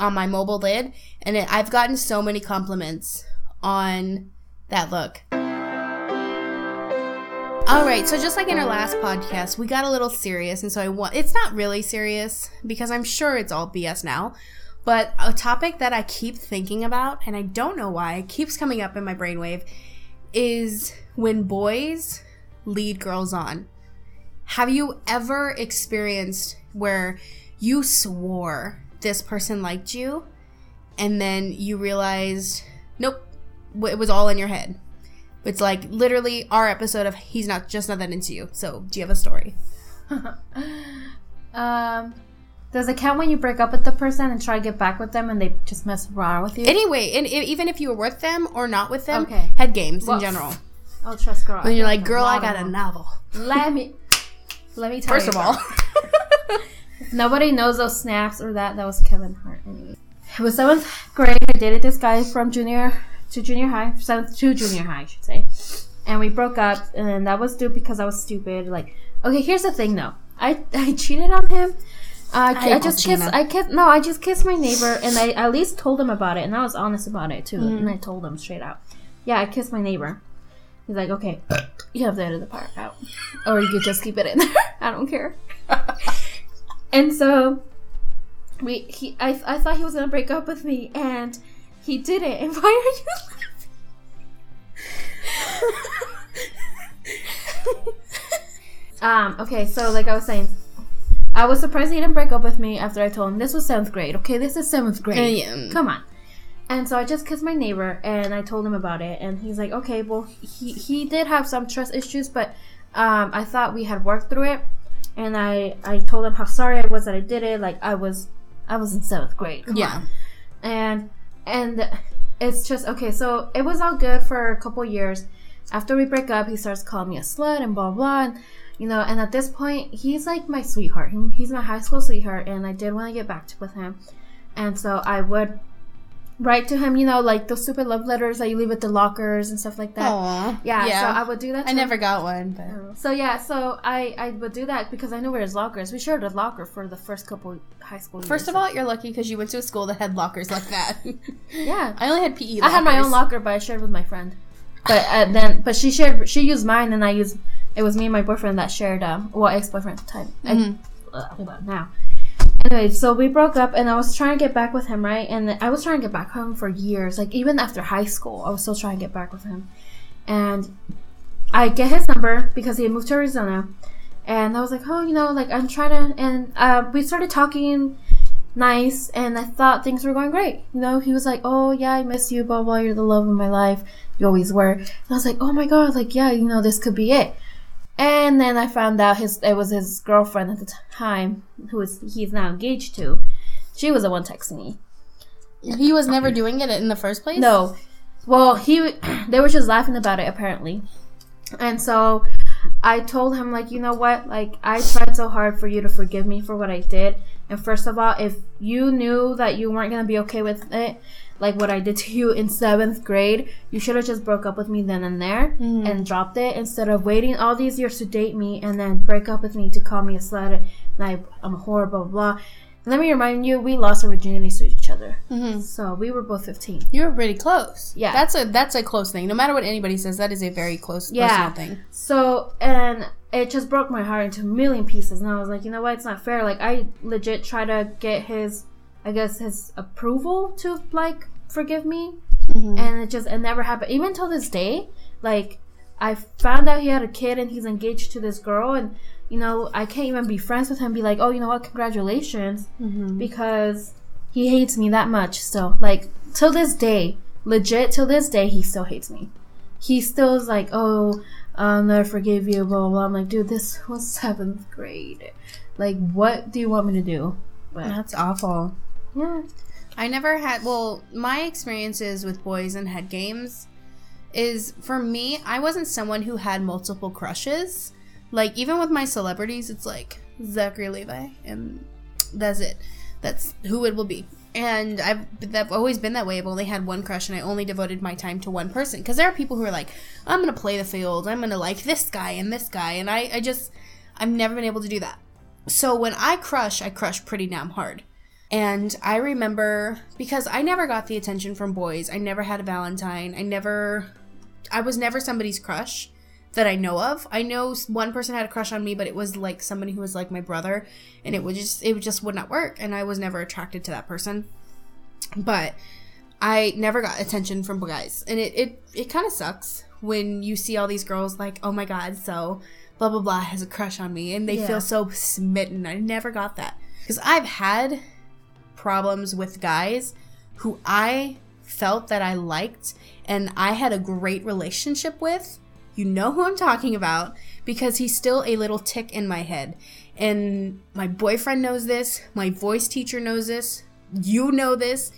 on my mobile lid. And it, I've gotten so many compliments on that look. All right, so just like in our last podcast, we got a little serious, and so I want it's not really serious because I'm sure it's all BS now. But a topic that I keep thinking about, and I don't know why, it keeps coming up in my brainwave, is when boys lead girls on. Have you ever experienced where you swore this person liked you, and then you realized, nope, it was all in your head? It's like literally our episode of He's Not Just Not That Into You. So, do you have a story? um, does it count when you break up with the person and try to get back with them and they just mess around with you? Anyway, and even if you were with them or not with them, Okay. head games Well, in general. oh, trust girl. And you're like, girl, I got a novel. Let me. Let me tell First you. of all, Nobody knows those snaps or that. That was Kevin Hart. Anyway. It was seventh grade. I dated this guy from junior to junior high, seventh to junior high, I should say. And we broke up, and that was due because I was stupid. Like, okay, here's the thing though. I, I cheated on him. Uh, I, I just kissed. I kissed. No, I just kissed my neighbor, and I at least told him about it, and I was honest about it too. Mm. And I told him straight out. Yeah, I kissed my neighbor. He's like, okay, you have to edit of the part out, or you could just keep it in there. I don't care. and so we he I, I thought he was gonna break up with me and he didn't and why are you laughing? Um okay so like i was saying i was surprised he didn't break up with me after i told him this was seventh grade okay this is seventh grade. Come on. And so i just kissed my neighbor and i told him about it and he's like okay well he he did have some trust issues but um i thought we had worked through it and i i told him how sorry i was that i did it like i was I was in seventh grade. Come yeah. On. And and it's just okay. So it was all good for a couple years. After we break up, he starts calling me a slut and blah blah. And, you know, and at this point, he's like my sweetheart. He's my high school sweetheart, and I did want to get back with him. And so I would write to him, you know, like those stupid love letters that you leave at the lockers and stuff like that. Aww. Yeah, yeah. so I would do that. I him. never got one, but so yeah, so I I would do that because I knew where his lockers. We shared a locker for the first couple high school. First years. of all, you're lucky because you went to a school that had lockers like that. yeah, I only had PE. Lockers. I had my own locker, but I shared with my friend. But uh, then, but she shared. She used mine, and I used. It was me and my boyfriend that shared. Um, well, ex boyfriend at the time. Mm-hmm. I, uh, now Anyway, so we broke up, and I was trying to get back with him, right? And I was trying to get back home for years. Like even after high school, I was still trying to get back with him. And I get his number because he had moved to Arizona, and I was like, oh, you know, like I'm trying to. And uh, we started talking nice, and I thought things were going great. You know, he was like, oh yeah, I miss you, blah blah. You're the love of my life. You always were. And I was like, oh my god, like yeah, you know, this could be it. And then I found out his it was his girlfriend at the time, who is he's now engaged to. She was the one texting me. He was never doing it in the first place. No, well he they were just laughing about it apparently, and so I told him like you know what like I tried so hard for you to forgive me for what I did, and first of all if you knew that you weren't gonna be okay with it, like what I did to you in seventh grade, you should have just broke up with me then and there mm-hmm. and dropped it instead of waiting all these years to date me and then break up with me to call me a slut and I, am a whore, blah, blah, blah. let me remind you, we lost our virginity to each other. Mm-hmm. So we were both 15. You were pretty close. Yeah. That's a that's a close thing. No matter what anybody says, that is a very close yeah. personal thing. So, and it just broke my heart into a million pieces. And I was like, you know what? It's not fair. Like, I legit try to get his I guess his approval to like forgive me, mm-hmm. and it just it never happened. Even till this day, like I found out he had a kid and he's engaged to this girl, and you know I can't even be friends with him. Be like, oh, you know what? Congratulations, mm-hmm. because he hates me that much. Still, like till this day, legit till this day, he still hates me. He still is like, oh, I'll never forgive you, blah blah. blah. I'm like, dude, this was seventh grade. Like, what do you want me to do? But, That's awful. I never had, well, my experiences with boys and head games is for me, I wasn't someone who had multiple crushes. Like, even with my celebrities, it's like Zachary Levi, and that's it. That's who it will be. And I've, I've always been that way. I've only had one crush, and I only devoted my time to one person. Because there are people who are like, I'm going to play the field. I'm going to like this guy and this guy. And I, I just, I've never been able to do that. So when I crush, I crush pretty damn hard. And I remember because I never got the attention from boys. I never had a Valentine. I never, I was never somebody's crush that I know of. I know one person had a crush on me, but it was like somebody who was like my brother, and it would just, it just would not work. And I was never attracted to that person. But I never got attention from guys, and it it it kind of sucks when you see all these girls like, oh my god, so blah blah blah has a crush on me, and they yeah. feel so smitten. I never got that because I've had problems with guys who I felt that I liked and I had a great relationship with. You know who I'm talking about because he's still a little tick in my head. And my boyfriend knows this, my voice teacher knows this, you know this.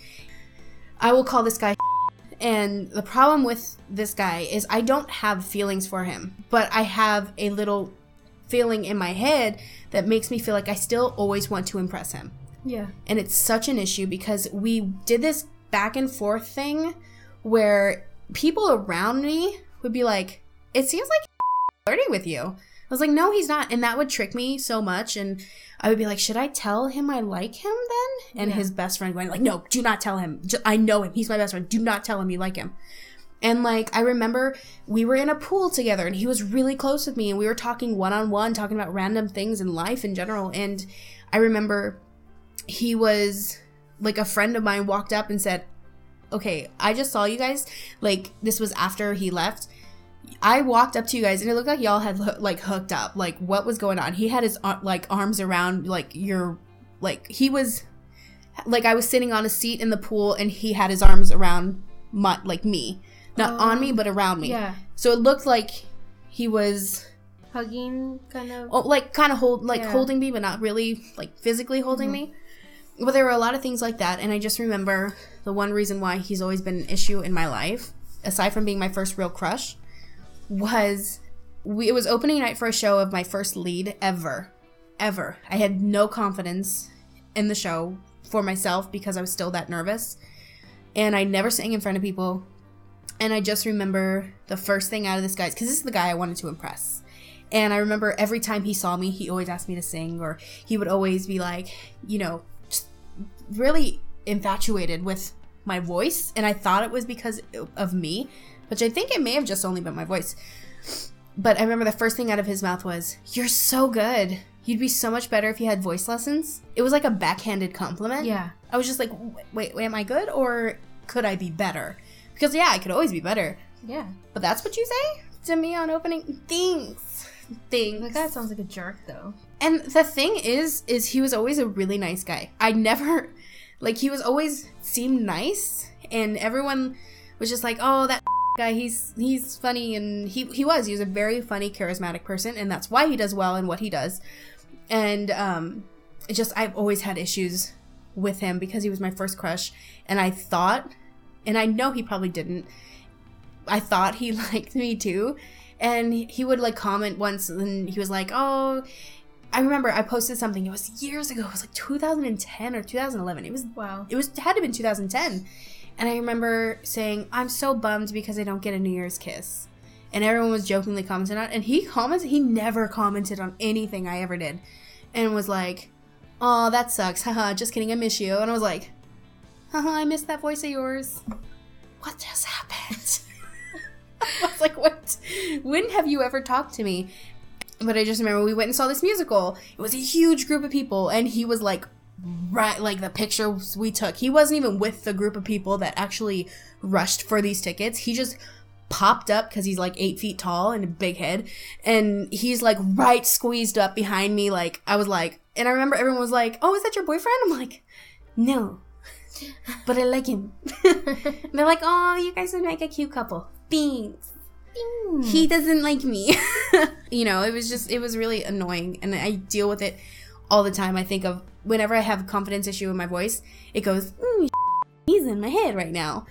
I will call this guy and the problem with this guy is I don't have feelings for him, but I have a little feeling in my head that makes me feel like I still always want to impress him. Yeah. And it's such an issue because we did this back and forth thing where people around me would be like, "It seems like flirting with you." I was like, "No, he's not," and that would trick me so much. And I would be like, "Should I tell him I like him then?" And Yeah. his best friend going like, "No, do not tell him. I know him. He's my best friend. Do not tell him you like him." And like I remember we were in a pool together and he was really close with me and we were talking one on one, talking about random things in life in general. And I remember he was like a friend of mine walked up and said, Okay, I just saw you guys. Like this was after he left. I walked up to you guys and it looked like y'all had like hooked up. Like what was going on? He had his uh, like arms around like your like he was like I was sitting on a seat in the pool and he had his arms around my like me. Not on me oh, but around me. Yeah. So it looked like he was Hugging, kind of. oh, like kind of hold like Yeah. holding me but not really like physically holding mm-hmm. me. But there were a lot of things like that and I just remember the one reason why he's always been an issue in my life aside from being my first real crush was we, it was opening night for a show of my first lead ever ever. I had no confidence in the show for myself because I was still that nervous and I never sang in front of people and I just remember the first thing out of this guy's because this is the guy I wanted to impress. And I remember every time he saw me, he always asked me to sing, or he would always be like, you know, really infatuated with my voice. And I thought it was because of me, which I think it may have just only been my voice. But I remember the first thing out of his mouth was, You're so good. You'd be so much better if you had voice lessons. It was like a backhanded compliment. Yeah. I was just like, wait, wait, am I good or could I be better? Because yeah, I could always be better. Yeah. But that's what you say to me on opening things. Things. That sounds like a jerk, though. And the thing is, is he was always a really nice guy. I never, like, he was always seemed nice, and everyone was just like, "Oh, that guy, he's he's funny," and he he was. He was a very funny, charismatic person, and that's why he does well in what he does. And um, just I've always had issues with him because he was my first crush, and I thought, and I know he probably didn't. I thought he liked me too, and he would like comment once, and he was like, "Oh." I remember I posted something. It was years ago. It was like 2010 or 2011. It was Wow. it was it had to have been 2010. And I remember saying, "I'm so bummed because I don't get a New Year's kiss." And everyone was jokingly commenting on. And he commented, he never commented on anything I ever did. And was like, "Oh, that sucks. Haha, just kidding. I miss you." And I was like, "Haha, I miss that voice of yours." What just happened? I was like, "What? When have you ever talked to me?" But I just remember we went and saw this musical. It was a huge group of people, and he was like, right, like the pictures we took. He wasn't even with the group of people that actually rushed for these tickets. He just popped up because he's like eight feet tall and a big head, and he's like right squeezed up behind me. Like I was like, and I remember everyone was like, "Oh, is that your boyfriend?" I'm like, "No." But I like him. And they're like, "Oh, you guys would make a cute couple." Thanks he doesn't like me. you know, it was just, it was really annoying. And I deal with it all the time. I think of whenever I have a confidence issue in my voice, it goes, mm, he's in my head right now.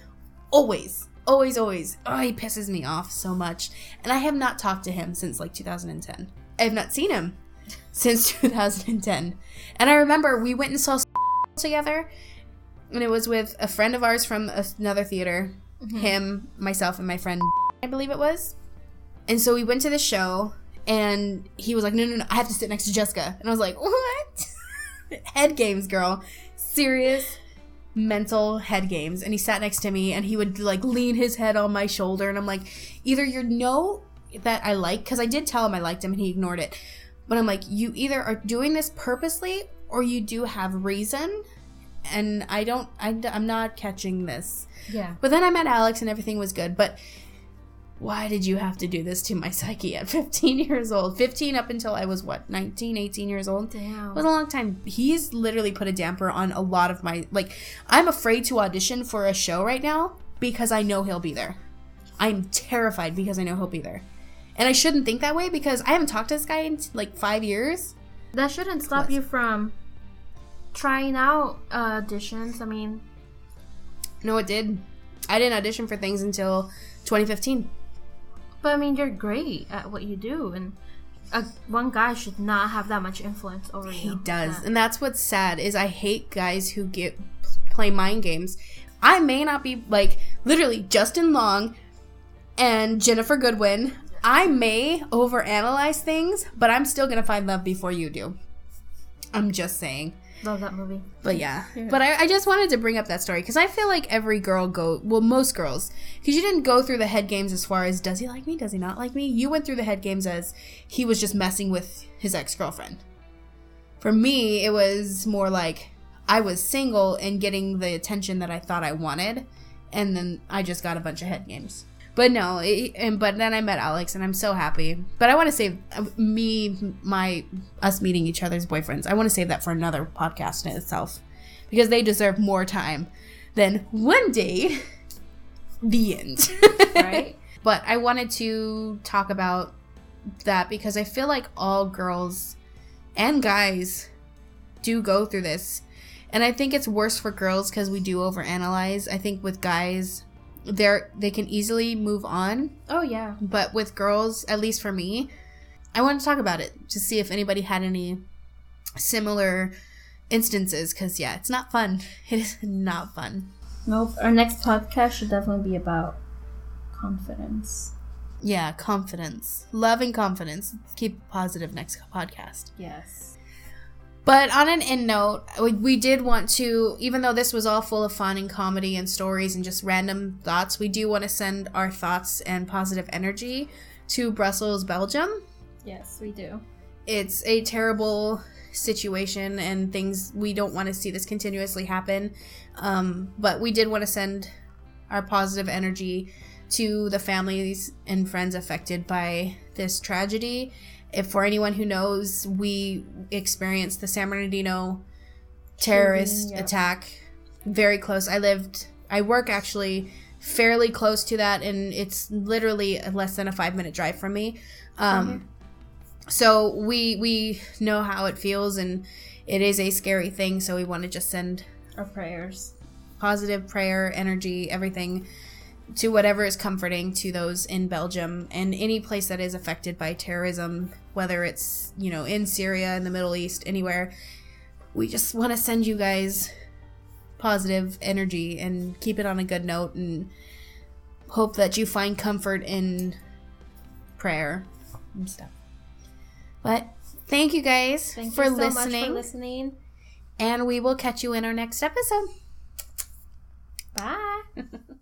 Always, always, always. Oh, he pisses me off so much. And I have not talked to him since like 2010. I have not seen him since 2010. And I remember we went and saw together, and it was with a friend of ours from another theater, him, myself, and my friend I believe it was. And so we went to the show, and he was like, "No, no, no, I have to sit next to Jessica." And I was like, "What?" head games, girl, serious mental head games. And he sat next to me, and he would like lean his head on my shoulder, and I'm like, either you know that I like, because I did tell him I liked him, and he ignored it. But I'm like, you either are doing this purposely, or you do have reason. And I don't, I, I'm not catching this. Yeah. But then I met Alex and everything was good. But why did you have to do this to my psyche at 15 years old? 15 up until I was what, 19, 18 years old? It Damn. was a long time. He's literally put a damper on a lot of my like I'm afraid to audition for a show right now because I know he'll be there. I'm terrified because I know he'll be there. And I shouldn't think that way because I haven't talked to this guy in like 5 years. That shouldn't stop What? you from trying out uh, auditions. I mean, No, it did. I didn't audition for things until 2015. But I mean, you're great at what you do, and uh, one guy should not have that much influence over you. He does, Yeah. and that's what's sad is I hate guys who get play mind games. I may not be like literally Justin Long and Ginnifer Goodwin. I may overanalyze things, but I'm still gonna find love before you do. I'm just saying. Love that movie. But yeah, but I, I just wanted to bring up that story because I feel like every girl go well, most girls, because you didn't go through the head games as far as does he like me, does he not like me. You went through the head games as he was just messing with his ex girlfriend. For me, it was more like I was single and getting the attention that I thought I wanted, and then I just got a bunch of head games. But no, it, and but then I met Alex, and I'm so happy. But I want to save uh, me, my us meeting each other's boyfriends. I want to save that for another podcast in itself, because they deserve more time than one day. The end. Right? but I wanted to talk about that because I feel like all girls and guys do go through this. And I think it's worse for girls because we do overanalyze. I think with guys, they're they can easily move on, oh yeah. but with girls, at least for me, I want to talk about it to see if anybody had any similar instances. Because yeah, it's not fun. It is not fun. Nope. Our next podcast should definitely be about confidence. Yeah, confidence, love, and confidence. Keep positive next podcast. Yes. But on an end note, we, we did want to, even though this was all full of fun and comedy and stories and just random thoughts, we do want to send our thoughts and positive energy to Brussels, Belgium. Yes, we do. It's a terrible situation and things, we don't want to see this continuously happen. Um, but we did want to send our positive energy to the families and friends affected by this tragedy. If for anyone who knows, we experienced the San Bernardino terrorist Shooting, yep. attack very close. I lived, I work actually fairly close to that, and it's literally less than a five minute drive from me. Um, so we we know how it feels, and it is a scary thing. So we want to just send Our prayers. positive prayer, energy, everything to whatever is comforting to those in Belgium and any place that is affected by terrorism, whether it's, you know, in Syria, in the Middle East, anywhere. We just want to send you guys positive energy and keep it on a good note and hope that you find comfort in prayer and stuff. But thank you guys Thank for you so listening, much for listening. and we will catch you in our next episode. Bye.